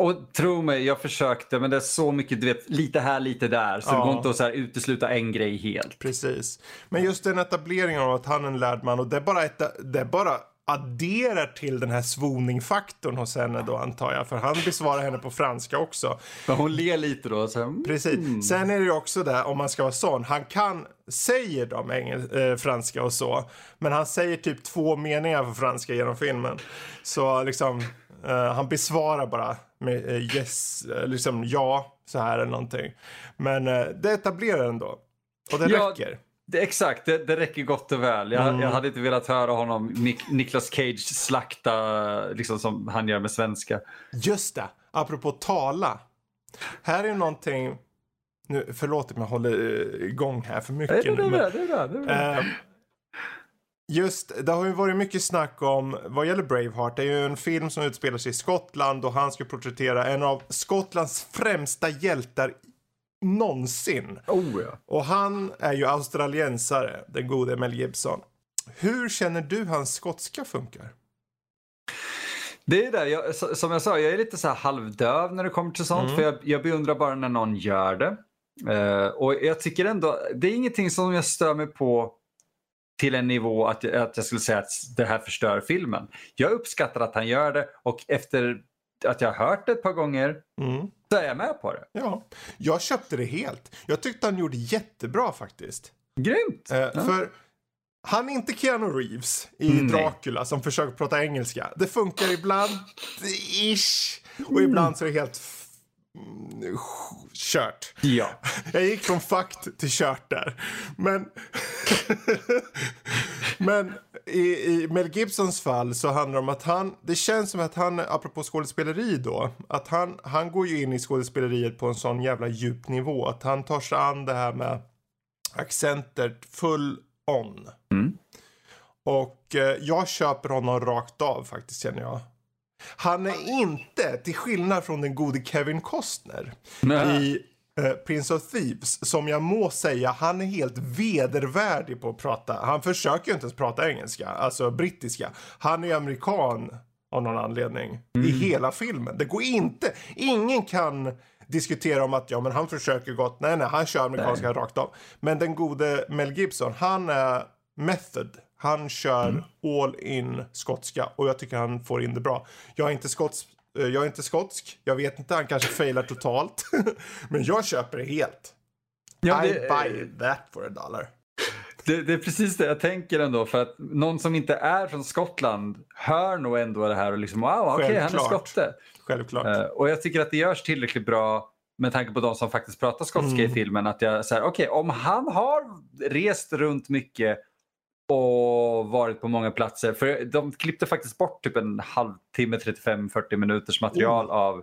Och tro mig, jag försökte men det är så mycket, du vet, lite här, lite där. Så ja. det går inte att så här, utesluta en grej helt. Precis. Men just den etableringen av att han är en lärd man och det är bara, ett, det är bara adderar till den här svoningfaktorn hos henne då antar jag. För han besvarar henne på franska också. Men hon ler lite då. Så, mm. Precis. Sen är det ju också det, om man ska vara sån, han kan, säger de engel, äh, franska och så. Men han säger typ två meningar på franska genom filmen. Så liksom, äh, han besvarar bara med äh, yes, liksom ja, så här eller någonting. Men det etablerar ändå. Och det ja. räcker. Det, exakt, det, det räcker gott och väl. Jag, mm. jag hade inte velat höra honom, Nik Nicolas Cage, slakta liksom som han gör med svenska. Just det, apropå tala. Här är någonting, nu, förlåt om jag håller eh, igång här för mycket. Nej, det är bra, det är bra. Det är bra. Äh, Just, det har ju varit mycket snack om, vad gäller Braveheart, det är ju en film som utspelar sig i Skottland och han ska porträttera en av Skottlands främsta hjältar någonsin. Oh, ja. Och han är ju australiensare, den gode Mel Gibson. Hur känner du hans skotska funkar? Det är det, jag, som jag sa, jag är lite så halvdöv när det kommer till sånt. Mm. För jag, jag beundrar bara när någon gör det. Uh, och jag tycker ändå, det är ingenting som jag stör mig på till en nivå att, att jag skulle säga att det här förstör filmen. Jag uppskattar att han gör det och efter att jag har hört det ett par gånger mm. Så är jag med på det. Ja, jag köpte det helt. Jag tyckte han gjorde jättebra faktiskt. Grymt! Eh, ja. För han är inte Keanu Reeves i mm, Dracula som försöker prata engelska. Det funkar ibland, ish. Och ibland så är det helt kört. Ja. Jag gick från fakt till kört där. Men, men i, i Mel Gibsons fall så handlar det om att han, det känns som att han, apropå skådespeleri då, att han, han går ju in i skådespeleriet på en sån jävla djup nivå. Att han tar sig an det här med accenter full on. Mm. Och eh, jag köper honom rakt av faktiskt känner jag. Han är inte, till skillnad från den gode Kevin Costner Nej. i uh, Prince of Thieves, som jag må säga, han är helt vedervärdig på att prata. Han försöker ju inte ens prata engelska, alltså brittiska. Han är amerikan av någon anledning mm. i hela filmen. Det går inte, ingen kan diskutera om att ja, men han försöker gott. Nej, nej, han kör amerikanska nej. rakt av. Men den gode Mel Gibson, han är method. Han kör mm. all in skotska och jag tycker han får in det bra. Jag är inte skotsk, eh, jag är inte skotsk. Jag vet inte, han kanske failar totalt. Men jag köper det helt. Ja, det, I buy that for a dollar. Det, det, är precis det jag tänker ändå för att någon som inte är från Skottland hör nog ändå det här och liksom wow, okej, okay, han är skotte. Självklart. Uh, och jag tycker att det görs tillräckligt bra med tanke på de som faktiskt pratar skotska mm. i filmen att jag säger okej, okay, om han har rest runt mycket och varit på många platser. För de klippte faktiskt bort typ en halvtimme, 35-40 minuters material mm. av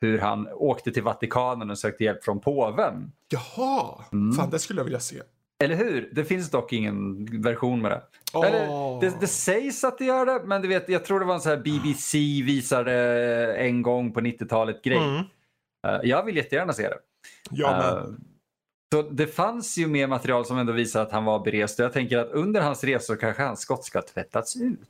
hur han åkte till Vatikanen och sökte hjälp från påven. Jaha, mm. fan det skulle jag vilja se. Eller hur? Det finns dock ingen version med det. Oh. Eller, det, det, sägs att det gör det, men du vet, jag tror det var en sån här BBC visade en gång på 90-talet grej. Mm. Uh, jag vill jättegärna se det. Ja, uh, så det fanns ju mer material som ändå visar att han var berest. Jag tänker att under hans resor kanske hans skotska tvättats ut.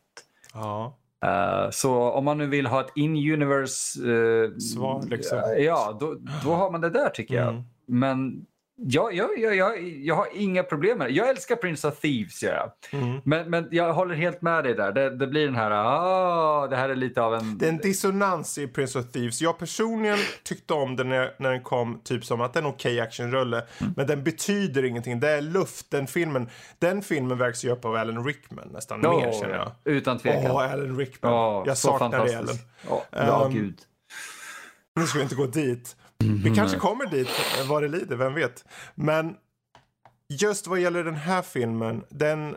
Ja. Uh, så om man nu vill ha ett in-universe uh, svar, liksom. Ja, då, då har man det där tycker jag. Mm. Men Ja, jag, jag, jag, jag har inga problem med det. Jag älskar Prince of Thieves. Ja. Mm. Men, men jag håller helt med dig där. Det, det blir den här, ah, det här är lite av en... Det är en dissonans i Prince of Thieves. Jag personligen tyckte om den när, när den kom, typ som att det är en okej okay actionrulle. Mm. Men den betyder ingenting. Det är luft, den filmen. Den filmen vägs ju upp av Alan Rickman nästan oh, mer känner jag. Utan tvekan. Åh, Alan Rickman. Oh, jag saknar det Alan. Oh, ja, um, gud. Nu ska vi inte gå dit. Mm, vi kanske kommer dit vad det lider, vem vet. Men just vad gäller den här filmen, den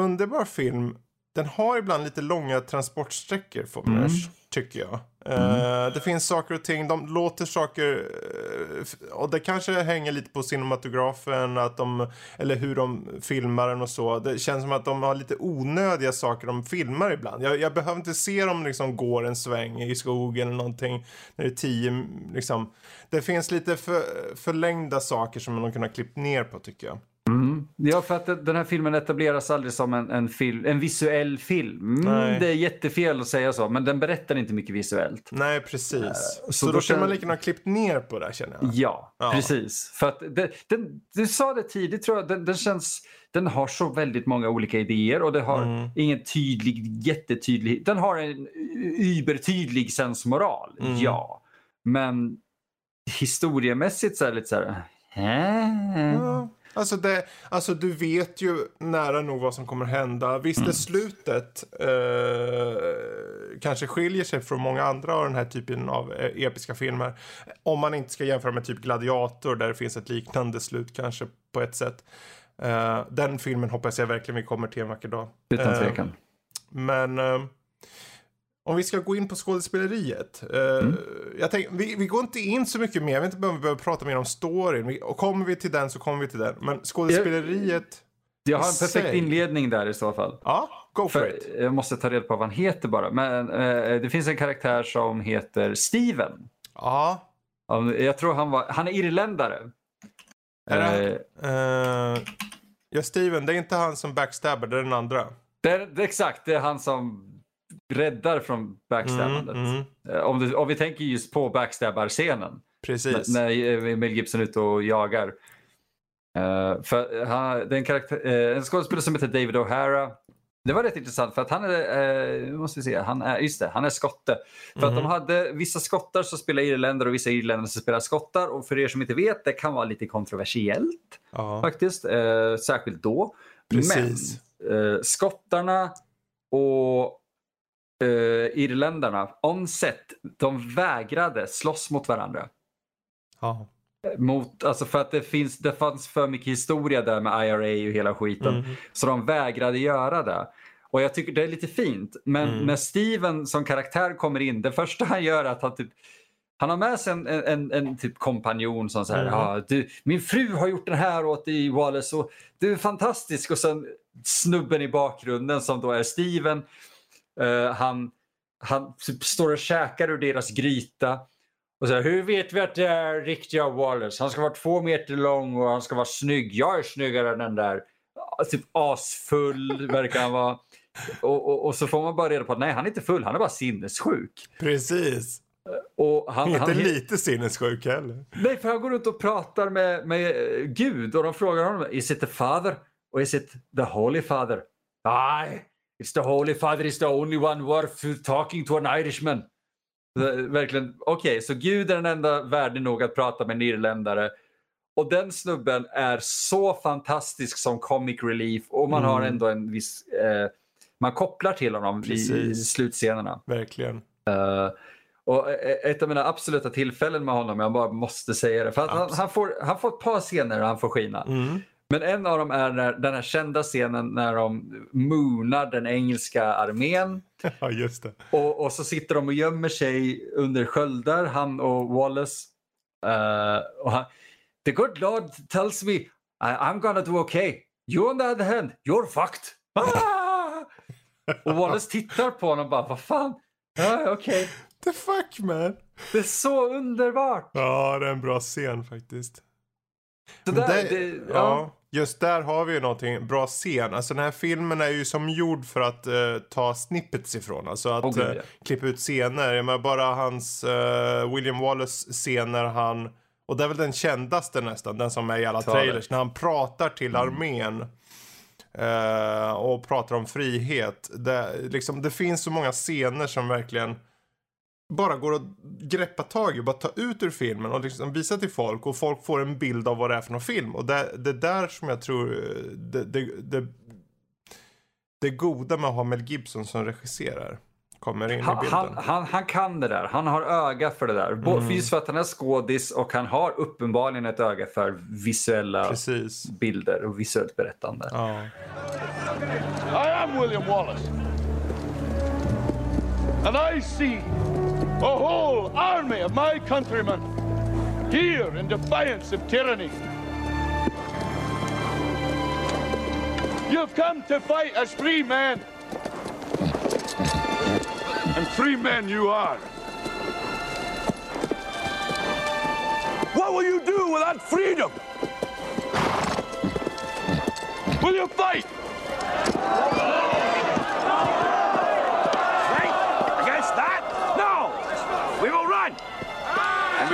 underbar film. Den har ibland lite långa transportsträckor, Fomers, mm. tycker jag. Mm. Eh, det finns saker och ting, de låter saker eh, och det kanske hänger lite på cinematografen att de, eller hur de filmar den och så. Det känns som att de har lite onödiga saker de filmar ibland. Jag, jag behöver inte se dem liksom går en sväng i skogen eller någonting när det är tio liksom. Det finns lite för, förlängda saker som de kunde ha klippt ner på tycker jag. Mm. Ja, för att den här filmen etableras aldrig som en, en, film, en visuell film. Mm, det är jättefel att säga så, men den berättar inte mycket visuellt. Nej, precis. Uh, så, så, då, då kan man lika gärna klippt ner på det känner jag. Ja, ja. precis. För att det, den, du sa det tidigt tror jag, den, den, känns, den har så väldigt många olika idéer och det har mm. ingen tydlig, jättetydlig, den har en übertydlig sensmoral, mm. ja. Men historiemässigt så är det lite så här, äh? ja. Alltså, det, alltså du vet ju nära nog vad som kommer hända. Visst mm. är slutet eh, kanske skiljer sig från många andra av den här typen av eh, episka filmer. Om man inte ska jämföra med typ Gladiator där det finns ett liknande slut kanske på ett sätt. Eh, den filmen hoppas jag verkligen vi kommer till en vacker dag. Utan tvekan. Eh, men eh, om vi ska gå in på skådespeleriet. Eh, mm. jag tänk, vi, vi, går inte in så mycket mer, jag vet inte vi behöver prata mer om storyn. Vi, och kommer vi till den så kommer vi till den. Men skådespeleriet... Jag, har en perfekt sig. inledning där i så fall. Ja, go for, for, it. Jag måste ta reda på vad han heter bara. Men eh, det finns en karaktär som heter Steven. Ja. Jag tror han var, han är irländare. Är det, eh, ja, Steven, det är inte han som backstabbar, det är den andra. Det det, exakt, det är han som räddar från backstabbandet. Mm, mm. Eh, om, om, vi tänker just på backstabbar-scenen. Precis. När, när Mel Gibson är ute och jagar. Uh, för han, det är en, karaktär, uh, en skådespelare som heter David O'Hara. Det var rätt intressant för att han är, uh, måste vi se, han är, just det, han är skotte. För mm. att de mhm. hade vissa skottar som spelar irländare och vissa irländare som spelar skottar. Och för er som inte vet, det kan vara lite kontroversiellt faktiskt. Uh, särskilt då. Precis. Men skottarna och uh, irländarna, on set, de vägrade slåss mot varandra. Ja. Mot, alltså för att det, finns, det fanns för mycket historia där med IRA och hela skiten. Mm. Så de vägrade göra det. Och jag tycker det är lite fint. Men mm. när Steven som karaktär kommer in, det första han gör är att han typ han har med sig en, en, en, en typ kompanjon som säger mm. ah, du, min fru har gjort den här åt dig Wallace och du är fantastisk. Och sen snubben i bakgrunden som då är Steven Uh, han, han typ står och käkar ur deras gryta. Och så här, hur vet vi att det är riktiga Wallace? Han ska vara två meter lång och han ska vara snygg. Jag är snyggare än den där. Typ asfull verkar han vara. Och, och, och, så får man bara reda på att nej, han är inte full, han är bara sinnessjuk. Precis. Och han, inte han, lite sinnessjuk heller. Nej, för han går runt och pratar med, med Gud och de frågar honom, is it the father? Och is it the holy father? Nej, It's the Holy Father is the only one worth talking to an Irishman. Verkligen, okej, okay, så Gud är den enda värdig nog att prata med en irländare. Och den snubben är så fantastisk som comic relief och man mm. har ändå en viss... Eh, man kopplar till honom Precis. i slutscenerna. Verkligen. Uh, och ett av mina absoluta tillfällen med honom, jag bara måste säga det, för han, han, får, han får ett par scener där han får skina. Mm. Men en av dem är när, den här kända scenen när de moonar den engelska armén. Ja, just det. Och, och så sitter de och gömmer sig under sköldar, han och Wallace. Uh, och han, The good Lord tells me I'm gonna do okay. You on the other hand, you're fucked. Ah! och Wallace tittar på honom och bara, vad fan? Ja, okej. Okay. The fuck man. Det är så underbart. Ja, det är en bra scen faktiskt. Så där, det, det, ja. ja. Just där har vi ju någonting, bra scen. Alltså den här filmen är ju som gjord för att uh, ta snippets ifrån. Alltså att uh, yeah. klippa ut scener. Jag menar bara hans uh, William Wallace scener han, och det är väl den kändaste nästan, den som är i alla trailers. När han pratar till mm. armén. Uh, och pratar om frihet. Det, liksom, det finns så många scener som verkligen bara går att greppa tag i, bara ta ut ur filmen och liksom visa till folk och folk får en bild av vad det är för någon film. Och det, det är där som jag tror det, det, det, det goda med att ha Mel Gibson som regisserar kommer in han, i bilden. Han, han, han, kan det där, han har öga för det där. Mm. Finns för att han är skådis och han har uppenbarligen ett öga för visuella Precis. bilder och visuellt berättande. Ja. I am William Wallace. And I see A whole army of my countrymen here in defiance of tyranny. You've come to fight as free men. And free men you are. What will you do without freedom? Will you fight?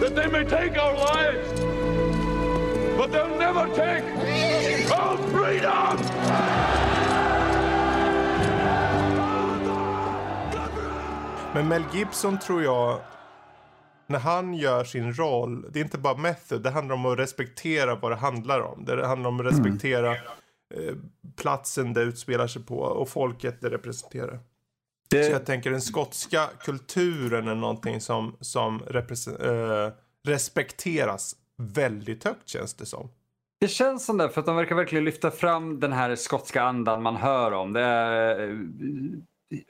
that they may take our lives, but they'll never take our freedom! Men Mel Gibson tror jag, när han gör sin roll, det är inte bara method, det handlar om att respektera vad det handlar om. Det handlar om att respektera eh, platsen det utspelar sig på och folket det representerar. Det, Så jag tänker den skotska kulturen är någonting som, som eh, respekteras väldigt högt känns det som. det känns som det, för att de verkar verkligen lyfta fram den här skotska andan man hör om. Det är, eh,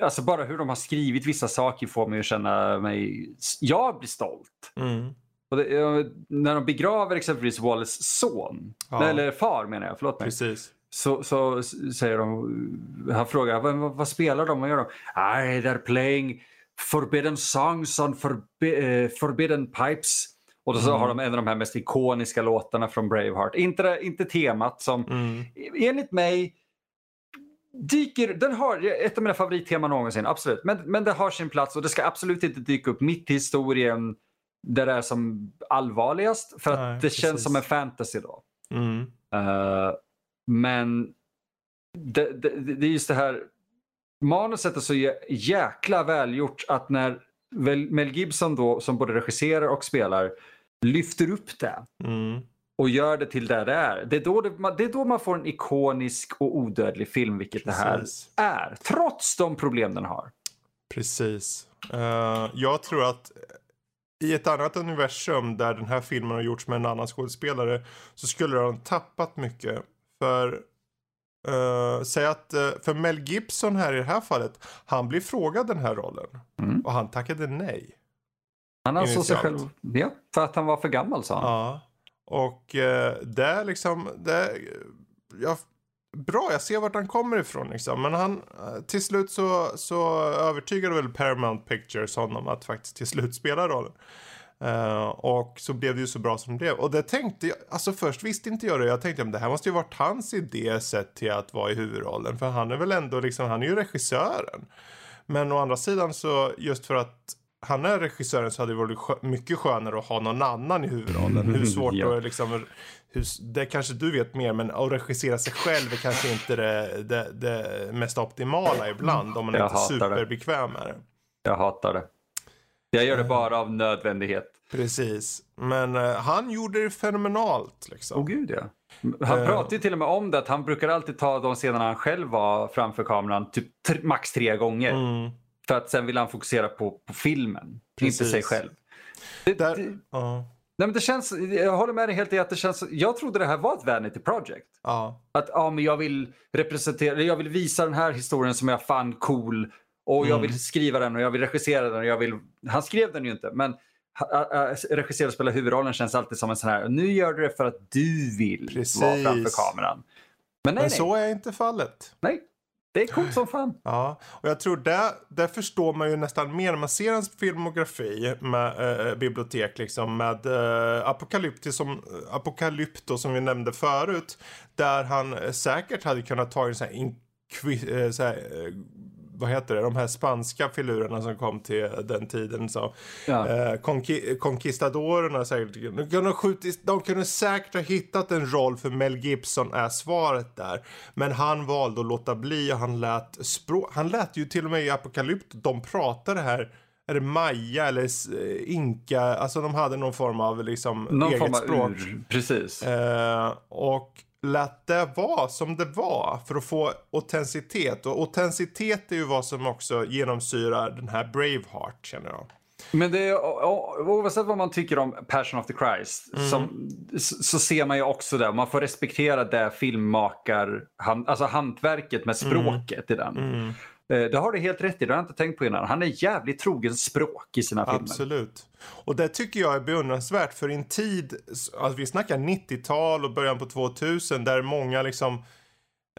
alltså bara hur de har skrivit vissa saker får mig att känna mig... Jag blir stolt. Mm. Det, eh, när de begraver exempelvis Wallace son, Ja. eller far menar jag, förlåt mig. Precis. Så, så säger de, han frågar vad, vad, spelar de, vad gör de? Nej, they're playing forbidden songs on forbi, eh, forbidden pipes. Och så har de en av de här mest ikoniska låtarna från Braveheart. Inte, inte temat som Mm. enligt mig dyker, den har ett av mina favoritteman någonsin, absolut. Men, men det har sin plats och det ska absolut inte dyka upp mitt i historien där det är som allvarligast. För att Nej, det precis. känns som en fantasy då. Mm. Eh, men det, det, det är just det här, manuset är så jä- jäkla välgjort att när Mel Gibson då, som både regisserar och spelar, lyfter upp det Mm. och gör det till det det är. Det är då, det, man- det är då man får en ikonisk och odödlig film, vilket det här Precis. är. Trots de problem den har. Precis. Eh, jag tror att i ett annat universum där den här filmen har gjorts med en annan skådespelare så skulle de tappat mycket. För uh, säg att eh, för Mel Gibson här i det här fallet, han blir frågad den här rollen Mm. och han tackade nej. Han ansåg sig själv, ja, för att han var för gammal sa han. Ja. Och uh, det är liksom, det, ja, bra, jag ser vart han kommer ifrån liksom. Men han, eh, till slut så, så övertygade väl Paramount Pictures honom att faktiskt till slut spela rollen. Eh, och så blev det ju så bra som det blev. Och det tänkte jag, alltså först visste inte jag det. Jag tänkte att det här måste ju varit hans idé sett till att vara i huvudrollen. För han är väl ändå liksom, han är ju regissören. Men å andra sidan så, just för att han är regissören så hade det varit skö- mycket skönare att ha någon annan i huvudrollen. Hur svårt Ja. det är liksom, hur, det kanske du vet mer, men att regissera sig själv är kanske inte det, det, det mest optimala ibland. Om man Jag inte är det. superbekväm med det. Jag hatar det. Jag gör det bara av nödvändighet. Precis. Men eh, han gjorde det fenomenalt liksom. Åh gud ja. Han Eh. pratar ju till och med om det att han brukar alltid ta de scenerna han själv var framför kameran typ max tre gånger. Mm. För att sen vill han fokusera på, på filmen, inte Precis. sig själv. Det, Där, det, ja. nej men det känns, jag håller med dig helt i att det känns, jag trodde det här var ett Vanity Project. Att ja, men jag vill representera, jag vill visa den här historien som jag fann cool och jag Mm. vill skriva den och jag vill regissera den och jag vill, han skrev den ju inte men regissera och spela huvudrollen känns alltid som en sån här, nu gör du det för att du vill Precis. vara framför kameran. Men nej, Men nej, så är inte fallet. nej. Det är coolt som fan. Ja, och jag tror där, där förstår man ju nästan mer man ser hans filmografi med eh, bibliotek liksom med eh, Apocalypti som, Apocalypto som vi nämnde förut. Där han säkert hade kunnat ta en sån här, inkvi, eh, så här vad heter det, de här spanska filurerna som kom till den tiden. Så. Ja. Eh, conqui- conquistadorerna säkert. De kunde, skjutit, de kunde säkert ha hittat en roll för Mel Gibson är svaret där. Men han valde att låta bli och han lät, språ- han lät ju till och med i Apocalypto, de pratade här är det maya eller eh, inka, alltså de hade någon form av liksom Någon eget form av språk. ur. Precis. Eh, och lät det vara som det var för att få autenticitet. Och autenticitet är ju vad som också genomsyrar den här Braveheart känner jag. Men det är, oavsett vad man tycker om Passion of the Christ Mm. som, så, ser man ju också det. Man får respektera det filmmakar, han, alltså hantverket med Mm. språket i den. Eh, Det har du helt rätt i, det har jag inte tänkt på innan. Han är jävligt trogen språk i sina filmer. Absolut. Och det tycker jag är beundransvärt för i en tid, alltså vi snackar 90-tal och början på 2000 där många liksom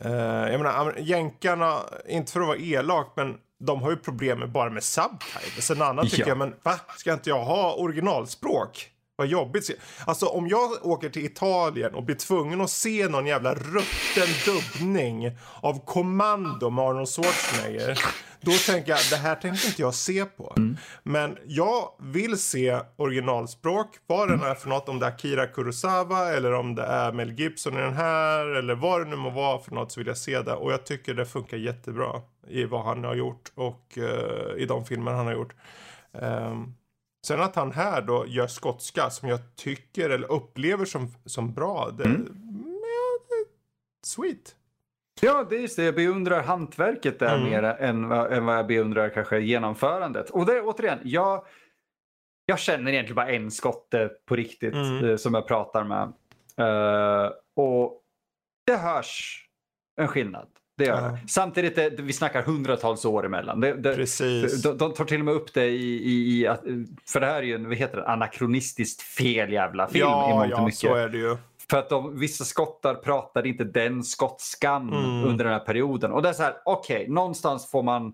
eh, jag menar, jänkarna, inte för att vara elak, men de har ju problem med bara med subtitles. En annan tycker Ja. jag, men va? Ska inte jag ha originalspråk? Vad jobbigt. Alltså om jag åker till Italien och blir tvungen att se någon jävla rutten dubbning av Kommando med Arnold Schwarzenegger. Då tänker jag, det här tänker inte jag se på. Men jag vill se originalspråk, vad den är för något. Om det är Akira Kurosawa eller om det är Mel Gibson i den här. Eller vad det nu må vara för något så vill jag se det. Och jag tycker det funkar jättebra i vad han har gjort och eh, i de filmer han har gjort. Ehm, Sen att han här då gör skotska som jag tycker eller upplever som, som bra. Det, Mm. ja, det, sweet. Ja, det är just det. Jag beundrar hantverket där Mm. mer än, än vad jag beundrar kanske genomförandet. Och det återigen, jag, jag känner egentligen bara en skotte på riktigt Mm. eh, som jag pratar med. Eh, och det hörs en skillnad. Det gör Ja. Samtidigt, det, vi snackar hundratals år emellan. Det, det, Precis. de, de tar till och med upp det i, i, i att, för det här är ju en, vad heter det, anakronistiskt fel jävla film i ja, och ja, mycket. så är det ju. För att de, vissa skottar pratade inte den skotskan Mm. under den här perioden. Och det är så här, okej, någonstans får man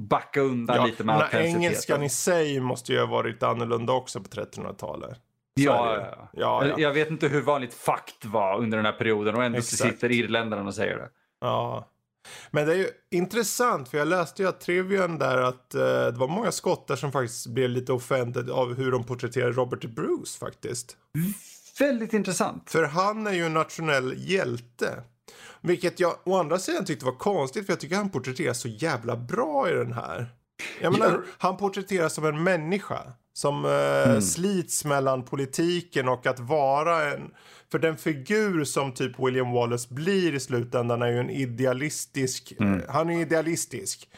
backa undan Ja, lite med men autenticiteten. engelskan i sig måste ju ha varit annorlunda också på 1300-talet. Så Ja, ja, ja, ja. Jag vet inte hur vanligt fakt var under den här perioden och ändå Exakt. sitter irländarna och säger det. Ja. Men det är ju intressant för jag läste ju att trivian där att eh, det var många skottar som faktiskt blev lite offended av hur de porträtterade Robert Bruce faktiskt. Väldigt intressant. För han är ju en nationell hjälte. Vilket jag å andra sidan tyckte var konstigt för jag tycker han porträtteras så jävla bra i den här. Jag menar, han porträtteras som en människa. Som eh, slits mellan politiken och att vara en... För den figur som typ William Wallace blir i slutändan är ju en idealistisk... Han är idealistisk.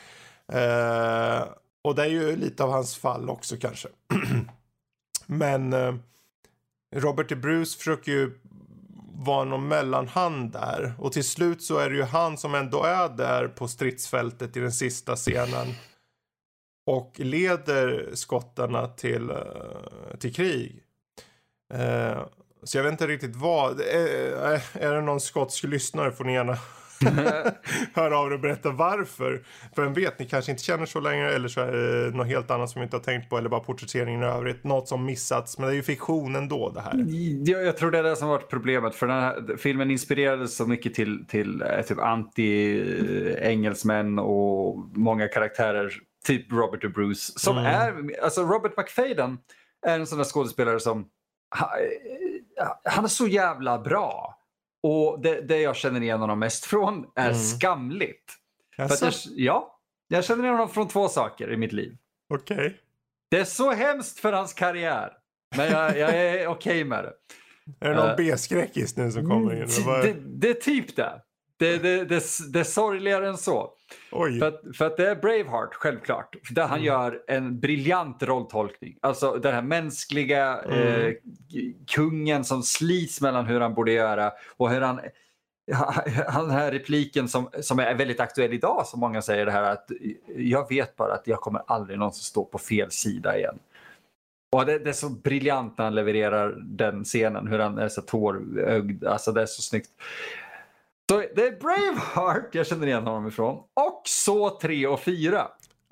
Eh, och det är ju lite av hans fall också kanske. Men eh, Robert de Bruce försöker ju vara någon mellanhand där. Och till slut så är det ju han som ändå är där på stridsfältet i den sista scenen. Och leder skottarna till, eh, till krig. Eh, så jag vet inte riktigt vad. Är, är det någon skotsk lyssnare får ni gärna höra av er och berätta varför. För vem vet, ni kanske inte känner så längre eller så är det något helt annat som vi inte har tänkt på eller bara porträtteringen i övrigt. Något som missats, men det är ju fiktion ändå det här. Jag, jag tror det är det som har varit problemet. För den här filmen inspirerades så mycket till, till typ anti-engelsmän och många karaktärer. Typ Robert och Bruce. Som Mm. är, alltså Robert McFadden är en sån där skådespelare som eh, han är så jävla bra. Och det, det jag känner igen honom mest från är Mm. skamligt. Jaså? jag, ja, jag känner igen honom från två saker i mitt liv. Okej. Det är så hemskt för hans karriär. Men jag, jag är okej med det. Är det någon Eh, B-skräckis nu som kommer in? Det, det är typ det. Det, det, det, det är sorgligare än så. Oj. För att, för att det är Braveheart, självklart. Där han gör en briljant rolltolkning. Alltså den här mänskliga eh, kungen som slits mellan hur han borde göra och hur han... ha- ha- Den här repliken som, som är väldigt aktuell idag, som många säger det här att jag vet bara att jag kommer aldrig någonsin stå på fel sida igen. Och det, det är så briljant när han levererar den scenen, hur han är så tårögd. Alltså det är så snyggt. Så det är Braveheart jag känner igen honom ifrån. Och så 3 och 4.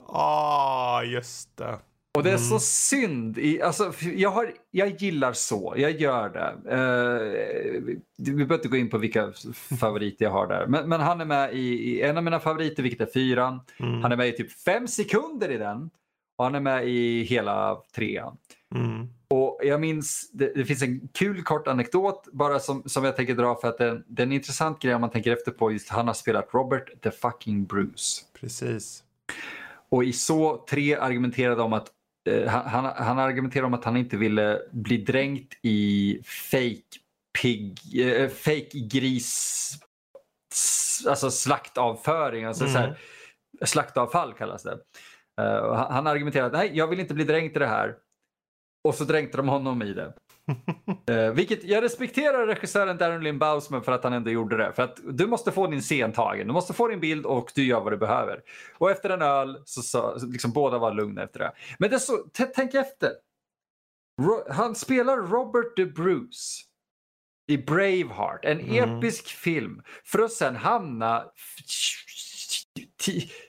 Ah, just det. Och det är så synd. I, alltså, jag, har, jag gillar så, jag gör det. Eh, vi behöver inte gå in på vilka favoriter jag har där. Men, men han är med i, i en av mina favoriter, vilket är fyran. Mm. Han är med i typ fem sekunder i den. Och han är med i hela trean. Mm. Och jag minns, det, det finns en kul kort anekdot bara som, som jag tänker dra för att den, den är en intressant grej om man tänker efter på just han har spelat Robert the fucking Bruce. Precis. och i så 3 argumenterade om att eh, han, han argumenterade om att han inte ville bli dränkt i fake pig, eh, fake gris, alltså slaktavföring, alltså mm. så här, slaktavfall kallas det. Uh, han argumenterade nej jag vill inte bli dränkt i det här. Och så dränkte de honom i det. uh, vilket jag respekterar regissören Darren Lynn Bousman för att han ändå gjorde det. För att du måste få din scen tagen, du måste få din bild och du gör vad du behöver. Och efter en öl så, så liksom båda var lugna efter det. Men det så, tänk efter. Ro han spelar Robert De Bruce i Braveheart, en mm. episk film. För att sen hamna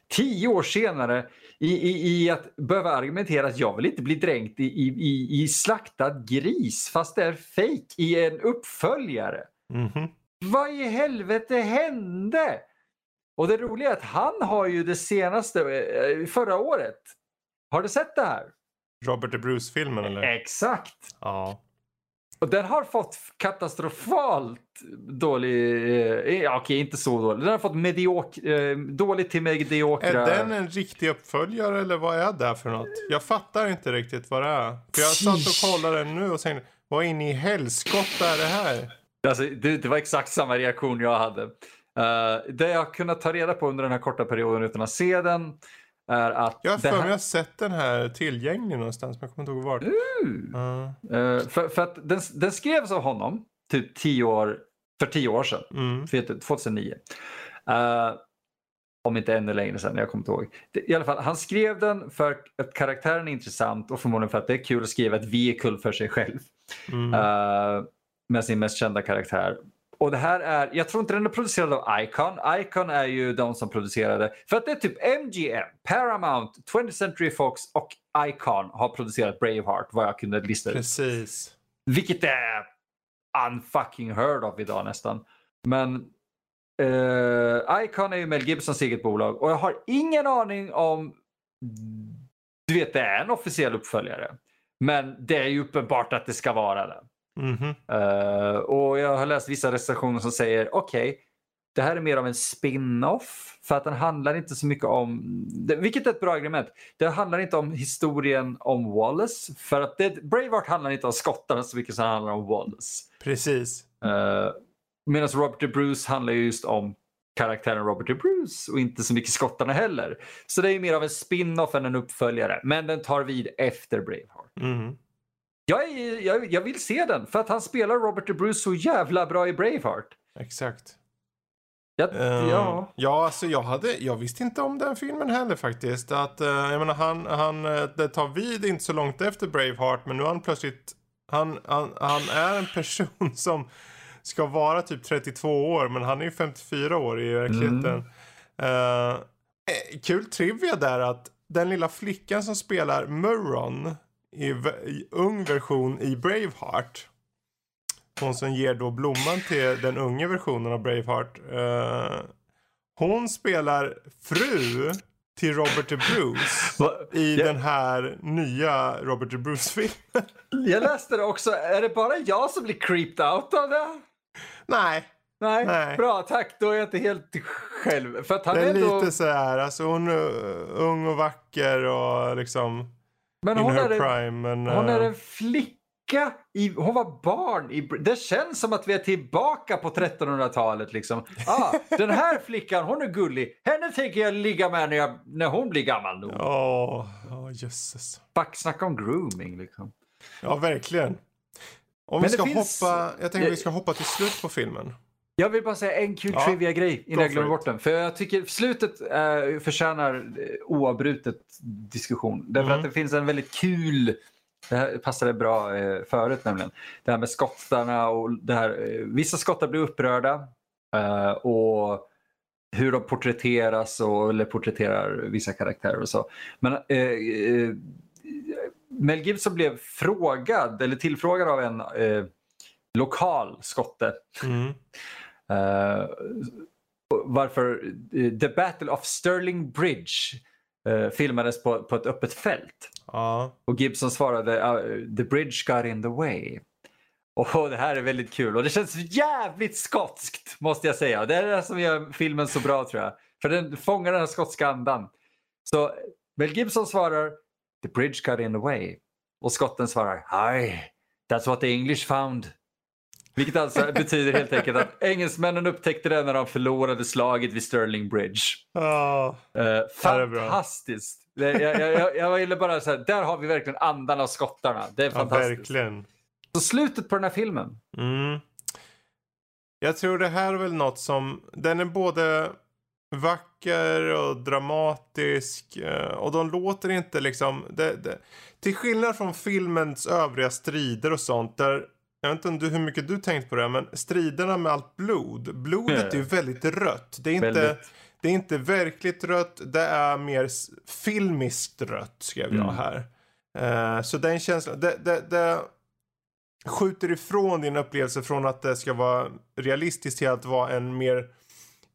tio år senare i, i, i att behöva argumentera att jag vill inte bli dränkt i, i, i slaktad gris fast det är fejk i en uppföljare. Mm -hmm. Vad i helvete hände? Och det roliga är att han har ju det senaste, eh, förra året. Har du sett det här? Robert De Bruce-filmen eller? Exakt! Ja. Och den har fått katastrofalt dålig, eh, ja, okej inte så dålig, den har fått mediok, eh, dåligt till mediokra. Är den en riktig uppföljare eller vad är det för något? Jag fattar inte riktigt vad det är. För jag satt och kollade den nu och tänkte, vad in i helskotta är det här? Alltså, det, det, var exakt samma reaktion jag hade. Uh, det jag kunnat ta reda på under den här korta perioden utan att se den är att... Jag har för mig här... jag sett den här tillgänglig någonstans men jag kommer inte ihåg vart. Uh. Uh, för, för att den, den skrevs av honom typ tio år, för tio år sedan, mm. 2009. Uh, eh, om inte ännu längre sedan, jag kommer inte ihåg. I alla fall, han skrev den för att karaktären är intressant och förmodligen för att det är kul att skriva ett vehicle för sig själv. Mm. Uh, med sin mest kända karaktär. Och det här är, jag tror inte den är producerad av Icon. Icon är ju de som producerade, för att det är typ MGM, Paramount, 20th Century Fox och Icon har producerat Braveheart vad jag kunde lista ut. Precis. Vilket är unfucking heard of idag nästan. Men uh, Icon är ju Mel Gibsons eget bolag och jag har ingen aning om du vet, det är en officiell uppföljare. Men det är ju uppenbart att det ska vara det. Mm -hmm. uh, och jag har läst vissa recensioner som säger okej, okay, det här är mer av en spin-off för att den handlar inte så mycket om, vilket är ett bra argument, det handlar inte om historien om Wallace för att det, Braveheart handlar inte om skottarna så mycket som det handlar om Wallace. Precis. Uh, Medan Robert De Bruce handlar just om karaktären Robert De Bruce och inte så mycket skottarna heller. Så det är mer av en spin-off än en uppföljare men den tar vid efter Braveheart. Mm. Jag, är, jag, jag, vill se den för att han spelar Robert De Bruce så jävla bra i Braveheart. Exakt. Jag, uh, ja. ja, alltså jag, hade, jag visste inte om den filmen heller faktiskt. Att, uh, jag menar, han, han, eh, det tar vid inte så långt efter Braveheart men nu är han plötsligt, han, han, han är en person som ska vara typ 32 år men han är ju 54 år i verkligheten. Mm. Uh, kul trivia där att den lilla flickan som spelar Murron i, i ung version i Braveheart. Hon som ger då blomman till den unga versionen av Braveheart. Uh, hon spelar fru till Robert de Bruce i jag... den här nya Robert de Bruce-filmen. jag läste det också. Är det bara jag som blir creeped out av det? Nej. Nej, Nej, bra tack. Då är jag inte helt själv. För att han det är, är lite så här, alltså hon är ung och vacker och liksom men hon, är, prime, men, hon är eh, en flicka. I, hon var barn. I, det känns som att vi är tillbaka på 1300-talet. Liksom. Ah, den här flickan, hon är gullig. Henne tänker jag ligga med när, jag, när hon blir gammal nog. Ja, oh, oh, jösses. Fuck, snacka om grooming liksom. Ja, verkligen. Om vi ska finns... hoppa, jag tänker att vi ska hoppa till slut på filmen. Jag vill bara säga en kul ja, trivia-grej innan jag glömmer bort den. För jag tycker slutet äh, förtjänar eh, oavbrutet diskussion. Därför mm. att det finns en väldigt kul det här passade bra eh, förut nämligen. Det här med skottarna och det här. Eh, vissa skottar blir upprörda eh, och hur de porträtteras och, eller porträtterar vissa karaktärer och så. Men eh, eh Mel Gibson blev frågad eller tillfrågad av en lokal skotte. Mm. Uh, varför uh, The Battle of Stirling Bridge uh, filmades på, på ett öppet fält. Och Gibson svarade The bridge got in the way. Och det här är väldigt kul och det känns jävligt skotskt måste jag säga. Det är det som gör filmen så bra tror jag. För den fångar den här skotska andan. Så Mel Gibson svarar “The bridge got in the way” och skotten svarar “Hi, that's what the English found”. Vilket alltså betyder helt enkelt att engelsmännen upptäckte det när de förlorade slaget vid Stirling Bridge. Ja, är bra. fantastiskt! Det, jag, jag, ville bara säga, där har vi verkligen andan av skottarna. Det är ja fantastiskt. verkligen. Så slutet på den här filmen. Mm. Jag tror det här är väl något som, den är både vacker och dramatisk eh, och de låter inte liksom, det, det, till skillnad från filmens övriga strider och sånt där jag vet inte om du, hur mycket du tänkt på det, men striderna med allt blod. Blodet är ju väldigt rött. Det är inte, Väldigt. det är inte verkligt rött, det är mer filmiskt rött skrev jag Mm. här. Eh, så den känslan, det, det, det skjuter ifrån din upplevelse från att det ska vara realistiskt till att vara en mer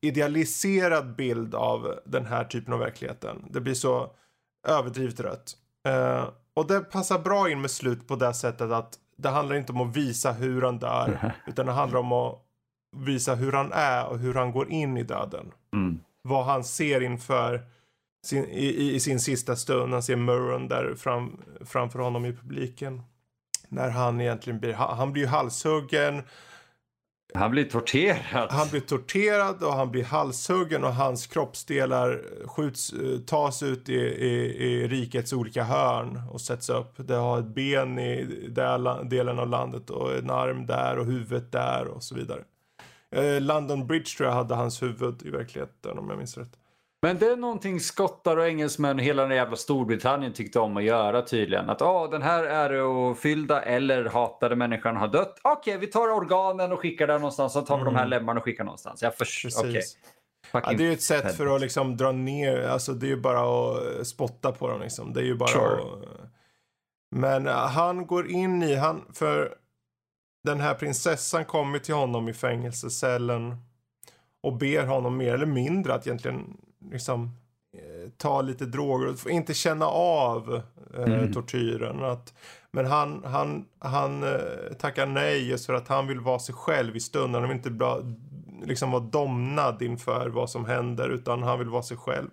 idealiserad bild av den här typen av verkligheten. Det blir så överdrivet rött. Eh, och det passar bra in med slut på det sättet att det handlar inte om att visa hur han dör, utan det handlar om att visa hur han är och hur han går in i döden. Mm. Vad han ser inför sin, i, i, sin sista stund. Han ser Murron där fram, framför honom i publiken. När han egentligen blir, han blir ju halshuggen. Han blir torterad. Han blir torterad och han blir halshuggen och hans kroppsdelar skjuts, eh, tas ut i, i, i rikets olika hörn och sätts upp. Det har ett ben i den delen av landet och en arm där och huvudet där och så vidare. Eh, London Bridge tror jag hade hans huvud i verkligheten om jag minns rätt. Men det är någonting skottar och engelsmän och hela den jävla Storbritannien tyckte om att göra tydligen. Att oh, den här ärofyllda eller hatade människan har dött. Okej, vi tar organen och skickar den någonstans. Så tar vi de här lemmarna och skickar någonstans. Jag förstår. Precis. Okej. Ja, det är ju ett sätt för att liksom dra ner, alltså det är ju bara att eh, spotta på dem liksom. Det är ju bara Sure. att... Men eh, han går in i, han, för den här prinsessan kommer till honom i fängelsecellen och ber honom mer eller mindre att egentligen liksom eh, ta lite droger och inte känna av eh, tortyren. Att, men han, han, han eh, tackar nej just för att han vill vara sig själv i stunden. Han vill inte bra, liksom vara domnad inför vad som händer utan han vill vara sig själv.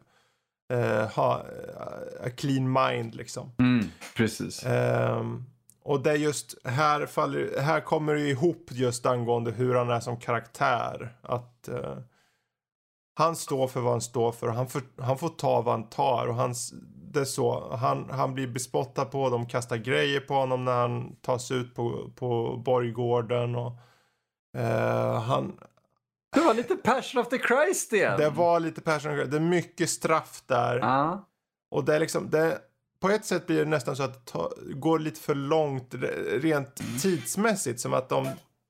Eh, ha eh, a clean mind liksom. Mm, precis. Ehm, och det är just här, faller, här kommer det ihop just angående hur han är som karaktär. Att eh, han står för vad han står för och han, får, han får ta vad han tar. Och hans, det är så, han, han blir bespottad på, de kastar grejer på honom när han tas ut på, på borggården. Och, eh, han, Det var lite Passion of the Christ igen. det var lite personligt, det är mycket straff där. Ja. Och det är liksom, det, på ett sätt blir det nästan så att det går lite för långt re- rent tidsmässigt. Som att de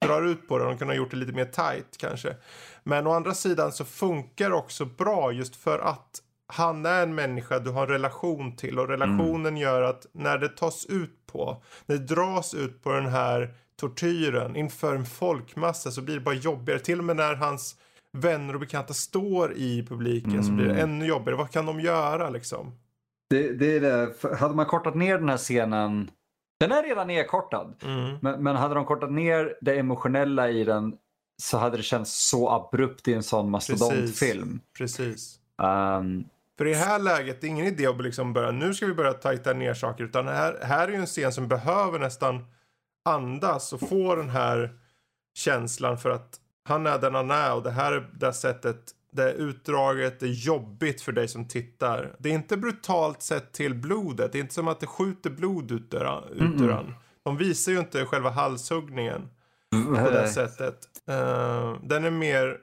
drar ut på det. De kunde ha gjort det lite mer tight kanske. Men å andra sidan så funkar det också bra just för att han är en människa du har en relation till och relationen gör att när det tas ut på, när det dras ut på den här tortyren inför en folkmassa så blir det bara jobbigare. Till och med när hans vänner och bekanta står i publiken så blir det ännu jobbigare. Vad kan de göra liksom? Det, det är det. Hade man kortat ner den här scenen. Den är redan nedkortad. Mm. Men, men hade de kortat ner det emotionella i den så hade det känts så abrupt i en sån mastodontfilm. Precis. Um, För i det här läget, det är ingen idé att liksom börja, nu ska vi börja tajta ner saker. Utan här, här är ju en scen som behöver nästan andas och få den här känslan för att han är den han är och det här är det sättet, det är utdraget, är jobbigt för dig som tittar. Det är inte brutalt sett till blodet, det är inte som att det skjuter blod ut ur, ut ur han. De visar ju inte själva halshuggningen på det sättet. Eh, den är mer,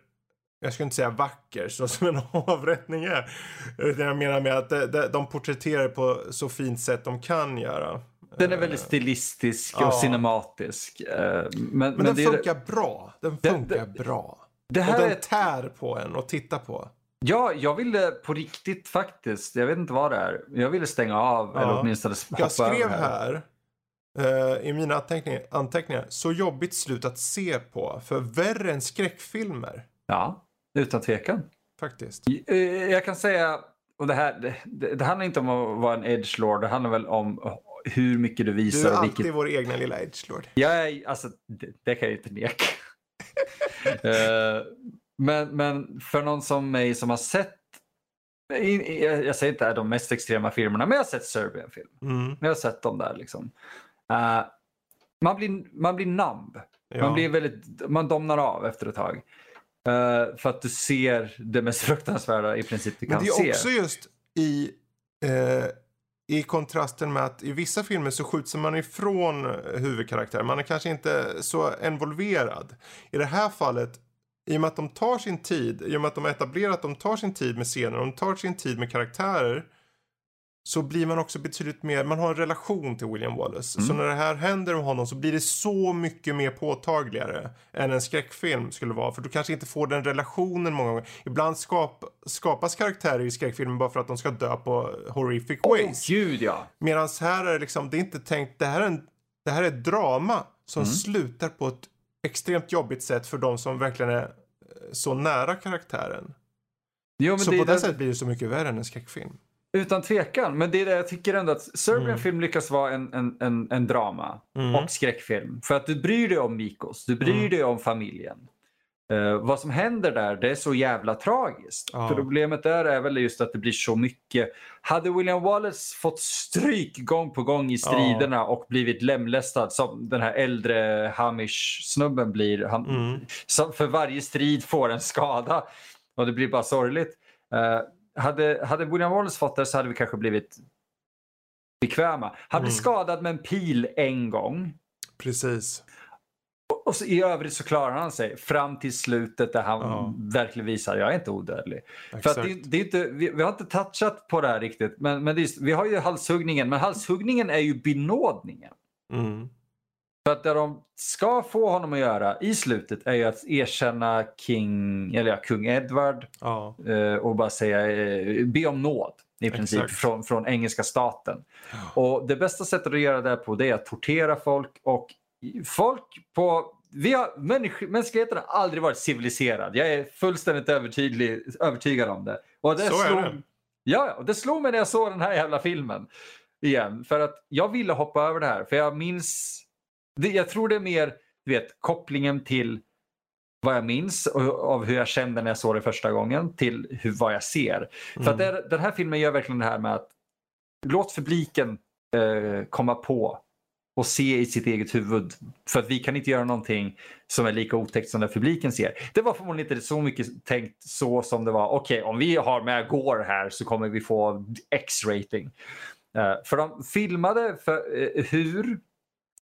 jag ska inte säga vacker så som en avrättning är. Utan jag menar med att de, de, porträtterar på så fint sätt de kan göra. den är väldigt stilistisk och ja. cinematisk. Uh, men Men, den det, är- funkar bra. Den funkar det- bra. Det Och här den är tär på en och titta på. Ja, jag ville på riktigt faktiskt, jag vet inte vad det är, jag ville stänga av Ja. eller åtminstone hoppa Jag skrev över här eh, i mina anteckningar, anteckningar, så jobbigt slut att se på. För värre än skräckfilmer. Ja, utan tvekan. Faktiskt. Eh, Jag kan säga, och det här, det, det, det handlar inte om att vara en edgelord, det handlar väl om hur mycket du Du visar är och alltid vilket... vår egna lilla edgelord. Jag är, alltså, det, det kan jag inte neka. Eh, men, men för någon som mig som har sett jag, jag säger inte de mest extrema filmerna, men jag har sett Serbian-film. Mm. Jag har sett dem där liksom. Eh, man, blir, man blir namb. Ja. Man, blir väldigt, man domnar av efter ett tag. Eh, för att du ser det mest fruktansvärda i princip du Men kan det är se. också just i, eh, i kontrasten med att i vissa filmer så skjuts man ifrån huvudkaraktären. Man är kanske inte så involverad. I det här fallet, i och med att de tar sin tid, i och med att de har etablerat att de tar sin tid med scener, de tar sin tid med karaktärer. Så blir man också betydligt mer, man har en relation till William Wallace. Mm. Så när det här händer med honom så blir det så mycket mer påtagligare än en skräckfilm skulle vara. För du kanske inte får den relationen många gånger. Ibland skap, skapas karaktärer i skräckfilmer bara för att de ska dö på horrific ways. Gud ja. Medan här är det liksom, det är inte tänkt, det här är, en, det här är ett drama som Mm. slutar på ett extremt jobbigt sätt för de som verkligen är eh, så nära karaktären. Jo, men så det, på det det, sättet blir det så mycket värre än en skräckfilm. Utan tvekan. Men det är det jag tycker ändå att Serbian Mm. film lyckas vara en, en, en, en drama Mm. och skräckfilm. För att du bryr dig om Mikos, du bryr Mm. dig om familjen. Eh, vad som händer där, det är så jävla tragiskt. Ja. Problemet där är väl just att det blir så mycket. Hade William Wallace fått stryk gång på gång i striderna och blivit lemlästad som den här äldre Hamish-snubben blir. Han, Mm. som för varje strid får en skada och det blir bara sorgligt. Eh, hade, hade William Wallace fått det så hade vi kanske blivit bekväma. Han blir Mm. skadad med en pil en gång Precis. och så, i övrigt så klarar han sig fram till slutet där han Ja. verkligen visar jag är inte odödlig. För Exakt. att det, det är inte, vi, vi har inte touchat på det här riktigt men, men är, vi har ju halshuggningen men halshuggningen är ju benådningen. Mm. För att det de ska få honom att göra i slutet är ju att erkänna King, eller ja, kung Edward Ja. eh, och bara säga, eh, be om nåd i princip Exakt. från, från engelska staten. Och det bästa sättet att göra det på det är att tortera folk och folk på vi har, människ, mänskligheten har aldrig varit civiliserad. Jag är fullständigt övertygad om det. Och det Så är slog, det. Ja, och det slog mig när jag såg den här jävla filmen igen. För att jag ville hoppa över det här. För jag minns, det, jag tror det är mer du vet, kopplingen till vad jag minns och, av hur jag kände när jag såg det första gången till hur, vad jag ser. För att det, den här filmen gör verkligen det här med att låt publiken eh, komma på och se i sitt eget huvud. För att vi kan inte göra någonting som är lika otäckt som det publiken ser. Det var förmodligen inte så mycket tänkt så som det var. Okej, om vi har med Gore här så kommer vi få X-rating. Eh, för de filmade för, eh, hur,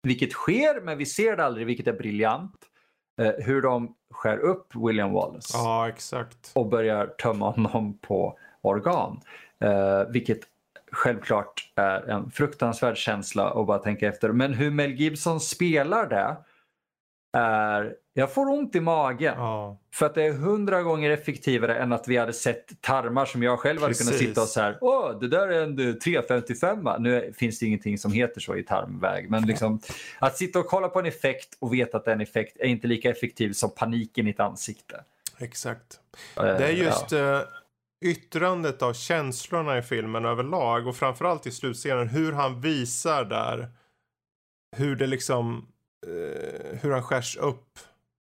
vilket sker, men vi ser det aldrig, vilket är briljant. Eh, hur de skär upp William Wallace Ja, exakt. och börjar tömma honom på organ. Eh, vilket självklart är en fruktansvärd känsla att bara tänka efter. Men hur Mel Gibson spelar det är... Jag får ont i magen. Ja. För att det är hundra gånger effektivare än att vi hade sett tarmar som jag själv hade kunnat Precis. sitta och så här. Åh, det där är en eh, 355. Nu finns det ingenting som heter så i tarmväg. Men liksom, att sitta och kolla på en effekt och veta att den effekt är inte lika effektiv som paniken i ett ansikte. Exakt. Eh, Det är ja. just eh, yttrandet av känslorna i filmen överlag och framförallt i slutscenen hur han visar där hur det liksom eh, hur han skärs upp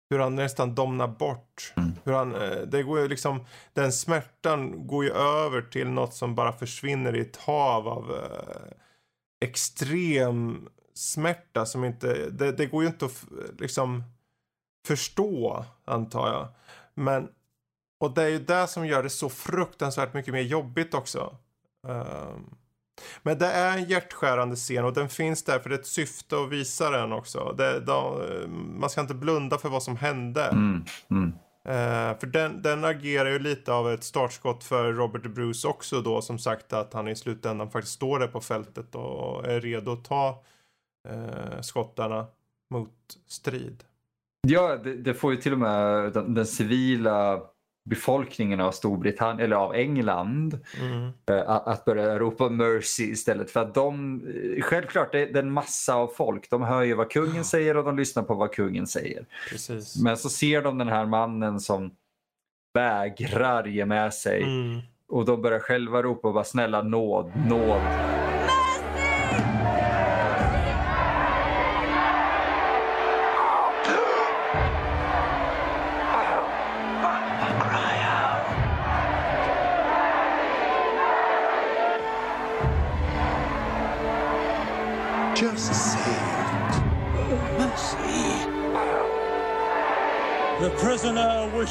hur han nästan domnar bort. Mm. Hur han, eh, det går ju liksom, den smärtan går ju över till något som bara försvinner i ett hav av eh, extrem smärta som inte, det, det går ju inte att liksom förstå antar jag. Men och det är ju det som gör det så fruktansvärt mycket mer jobbigt också. Ehm, men det är en hjärtskärande scen och den finns där för det är ett syfte att visa den också. Det, de, man ska inte blunda för vad som hände. Mm, mm. Eh, för den, den agerar ju lite av ett startskott för Robert Bruce också då som sagt att han i slutändan faktiskt står där på fältet och är redo att ta eh, skottarna mot strid. Ja, det, det får ju till och med den, den civila befolkningen av Storbritannien eller av England Mm. eh, att, att börja ropa mercy istället för att de, eh, självklart det, det är en massa av folk, de hör ju vad kungen säger och de lyssnar på vad kungen säger. Precis. Men så ser de den här mannen som vägrar ge med sig Mm. och de börjar själva ropa bara snälla nåd, nåd.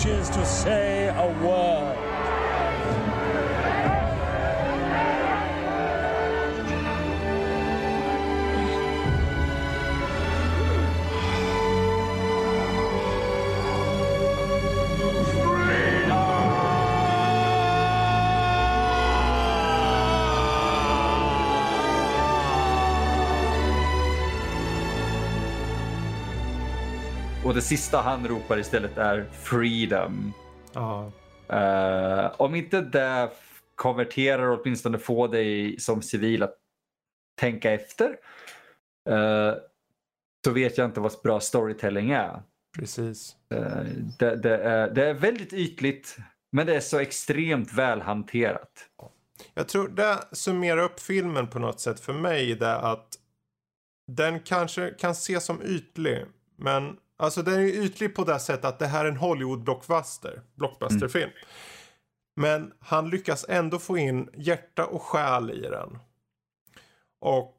Wishes to say a word. Det sista han ropar istället är freedom. Ja. Eh, om inte det konverterar och åtminstone får dig som civil att tänka efter. eh, så vet jag inte vad bra storytelling är. Precis. Eh, det, det, är det är väldigt ytligt men det är så extremt välhanterat. Jag tror det summerar upp filmen på något sätt för mig. Det att den kanske kan ses som ytlig. Men alltså den är ytlig på det sättet att det här är en Hollywood blockbuster. Blockbusterfilm. Men han lyckas ändå få in hjärta och själ i den. Och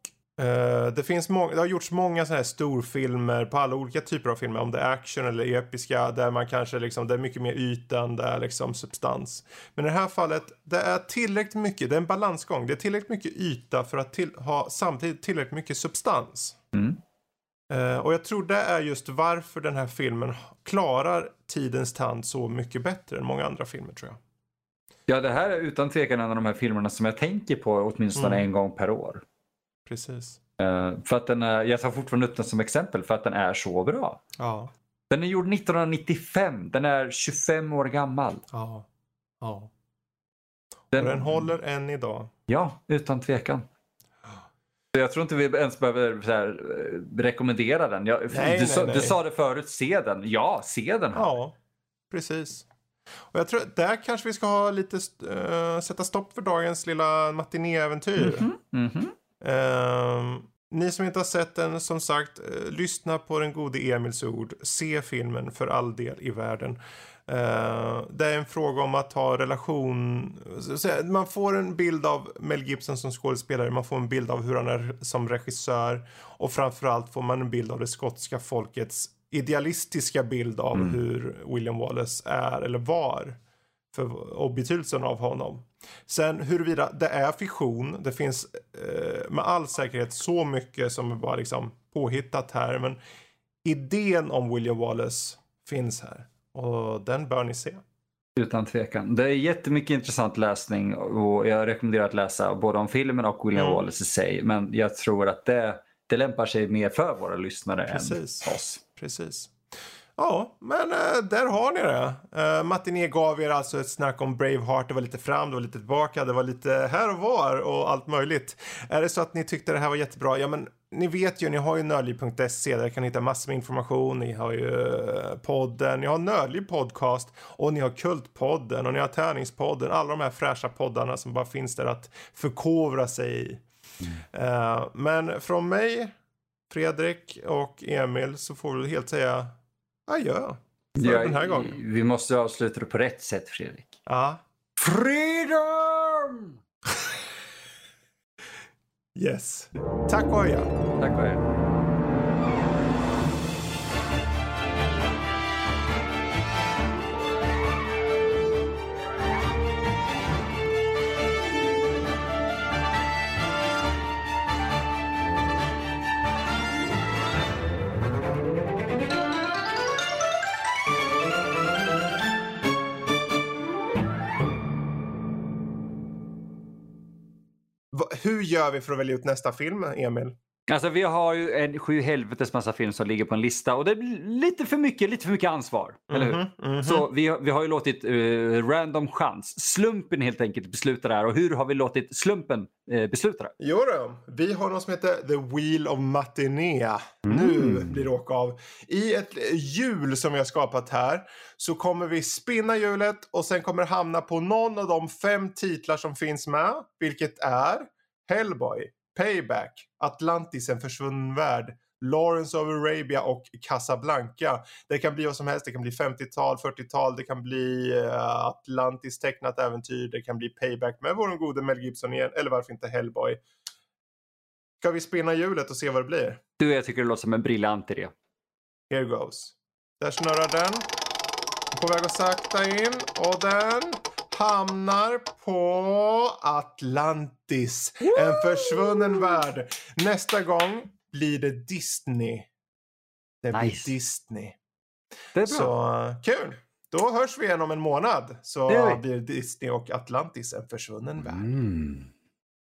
eh, det, finns må- det har gjorts många sådana här storfilmer på alla olika typer av filmer. Om det är action eller episka. Där man kanske liksom, det är mycket mer yta än det är liksom substans. Men i det här fallet, det är tillräckligt mycket. Det är en balansgång. Det är tillräckligt mycket yta för att till, ha samtidigt tillräckligt mycket substans. Mm. Eh, och jag tror det är just varför den här filmen klarar tidens tand så mycket bättre än många andra filmer tror jag. Ja, det här är utan tvekan en av de här filmerna som jag tänker på åtminstone Mm. en gång per år. Precis. Eh, för att den är, jag tar fortfarande upp den som exempel för att den är så bra. Ja. Den är gjord 1995, den är 25 år gammal. Ja. Ja. Den, Och den håller än idag. Ja, utan tvekan. Jag tror inte vi ens behöver här, eh, rekommendera den. Jag, Nej, du, nej, sa, nej. du sa det förut, se den. Ja, se den här. Ja, precis. Och jag tror där kanske vi ska ha lite, uh, sätta stopp för dagens lilla matinéäventyr. Mhm. Ehm, ni som inte har sett den, som sagt, eh, lyssna på den gode Emils ord. Se filmen för all del i världen. Eh, det är en fråga om att ha relation. Man får en bild av Mel Gibson som skådespelare, man får en bild av hur han är som regissör och framförallt får man en bild av det skotska folkets idealistiska bild av hur William Wallace är eller var för, och betydelsen av honom. Sen huruvida det är fiktion, det finns eh, med all säkerhet så mycket som är bara liksom påhittat här. Men idén om William Wallace finns här och den bör ni se. Utan tvekan. Det är jättemycket intressant läsning och jag rekommenderar att läsa både om filmen och William Mm. Wallace i sig. Men jag tror att det, det lämpar sig mer för våra lyssnare Precis. än oss. Precis. Ja, men eh, där har ni det. Uh, Matiné gav er alltså ett snack om Braveheart. Det var lite fram, det var lite tillbaka, det var lite här och var och allt möjligt. Är det så att ni tyckte det här var jättebra, ja men ni vet ju, ni har ju nördliv.se där kan ni hitta massor med information. Ni har ju eh, podden, ni har Nördliv podcast och ni har Kultpodden och ni har Tärningspodden. Alla de här fräscha poddarna som bara finns där att förkovra sig i. Eh, men från mig, Fredrik och Emil så får vi helt säga adjö för Ja, den här gången. Vi måste avsluta det på rätt sätt Fredrik. Ja, Freedom! yes. Tack och adjö. Tack och hej. Gör vi för att välja ut nästa film, Emil? Alltså vi har ju en sju helvetes massa film som ligger på en lista och det blir lite för mycket, lite för mycket ansvar. Eller hur? Mhm, mhm. Så vi, vi har ju låtit eh, random chans, slumpen helt enkelt besluta det här. Och hur har vi låtit slumpen eh, besluta det? Jo då, vi har något som heter The Wheel of Matiné. Nu blir det åka av. I ett hjul som vi har skapat här så kommer vi spinna hjulet och sen kommer det hamna på någon av de fem titlar som finns med. Vilket är Hellboy, Payback, Atlantis, en försvunnen värld, Lawrence of Arabia och Casablanca. Det kan bli vad som helst. Det kan bli 50-tal, 40-tal, det kan bli eh, Atlantis tecknat äventyr, det kan bli Payback med vår gode Mel Gibson igen, eller varför inte Hellboy. Ska vi spinna hjulet och se vad det blir? Du, jag tycker det låter som en briljant idé. Here goes. Där snurrar den. På väg att sakta in och den hamnar på Atlantis. En försvunnen värld. Nästa gång blir det Disney. Det blir Nice. Disney. Det är bra. Så kul! Då hörs vi igen om en månad. Så Det blir Disney och Atlantis en försvunnen värld. Mm.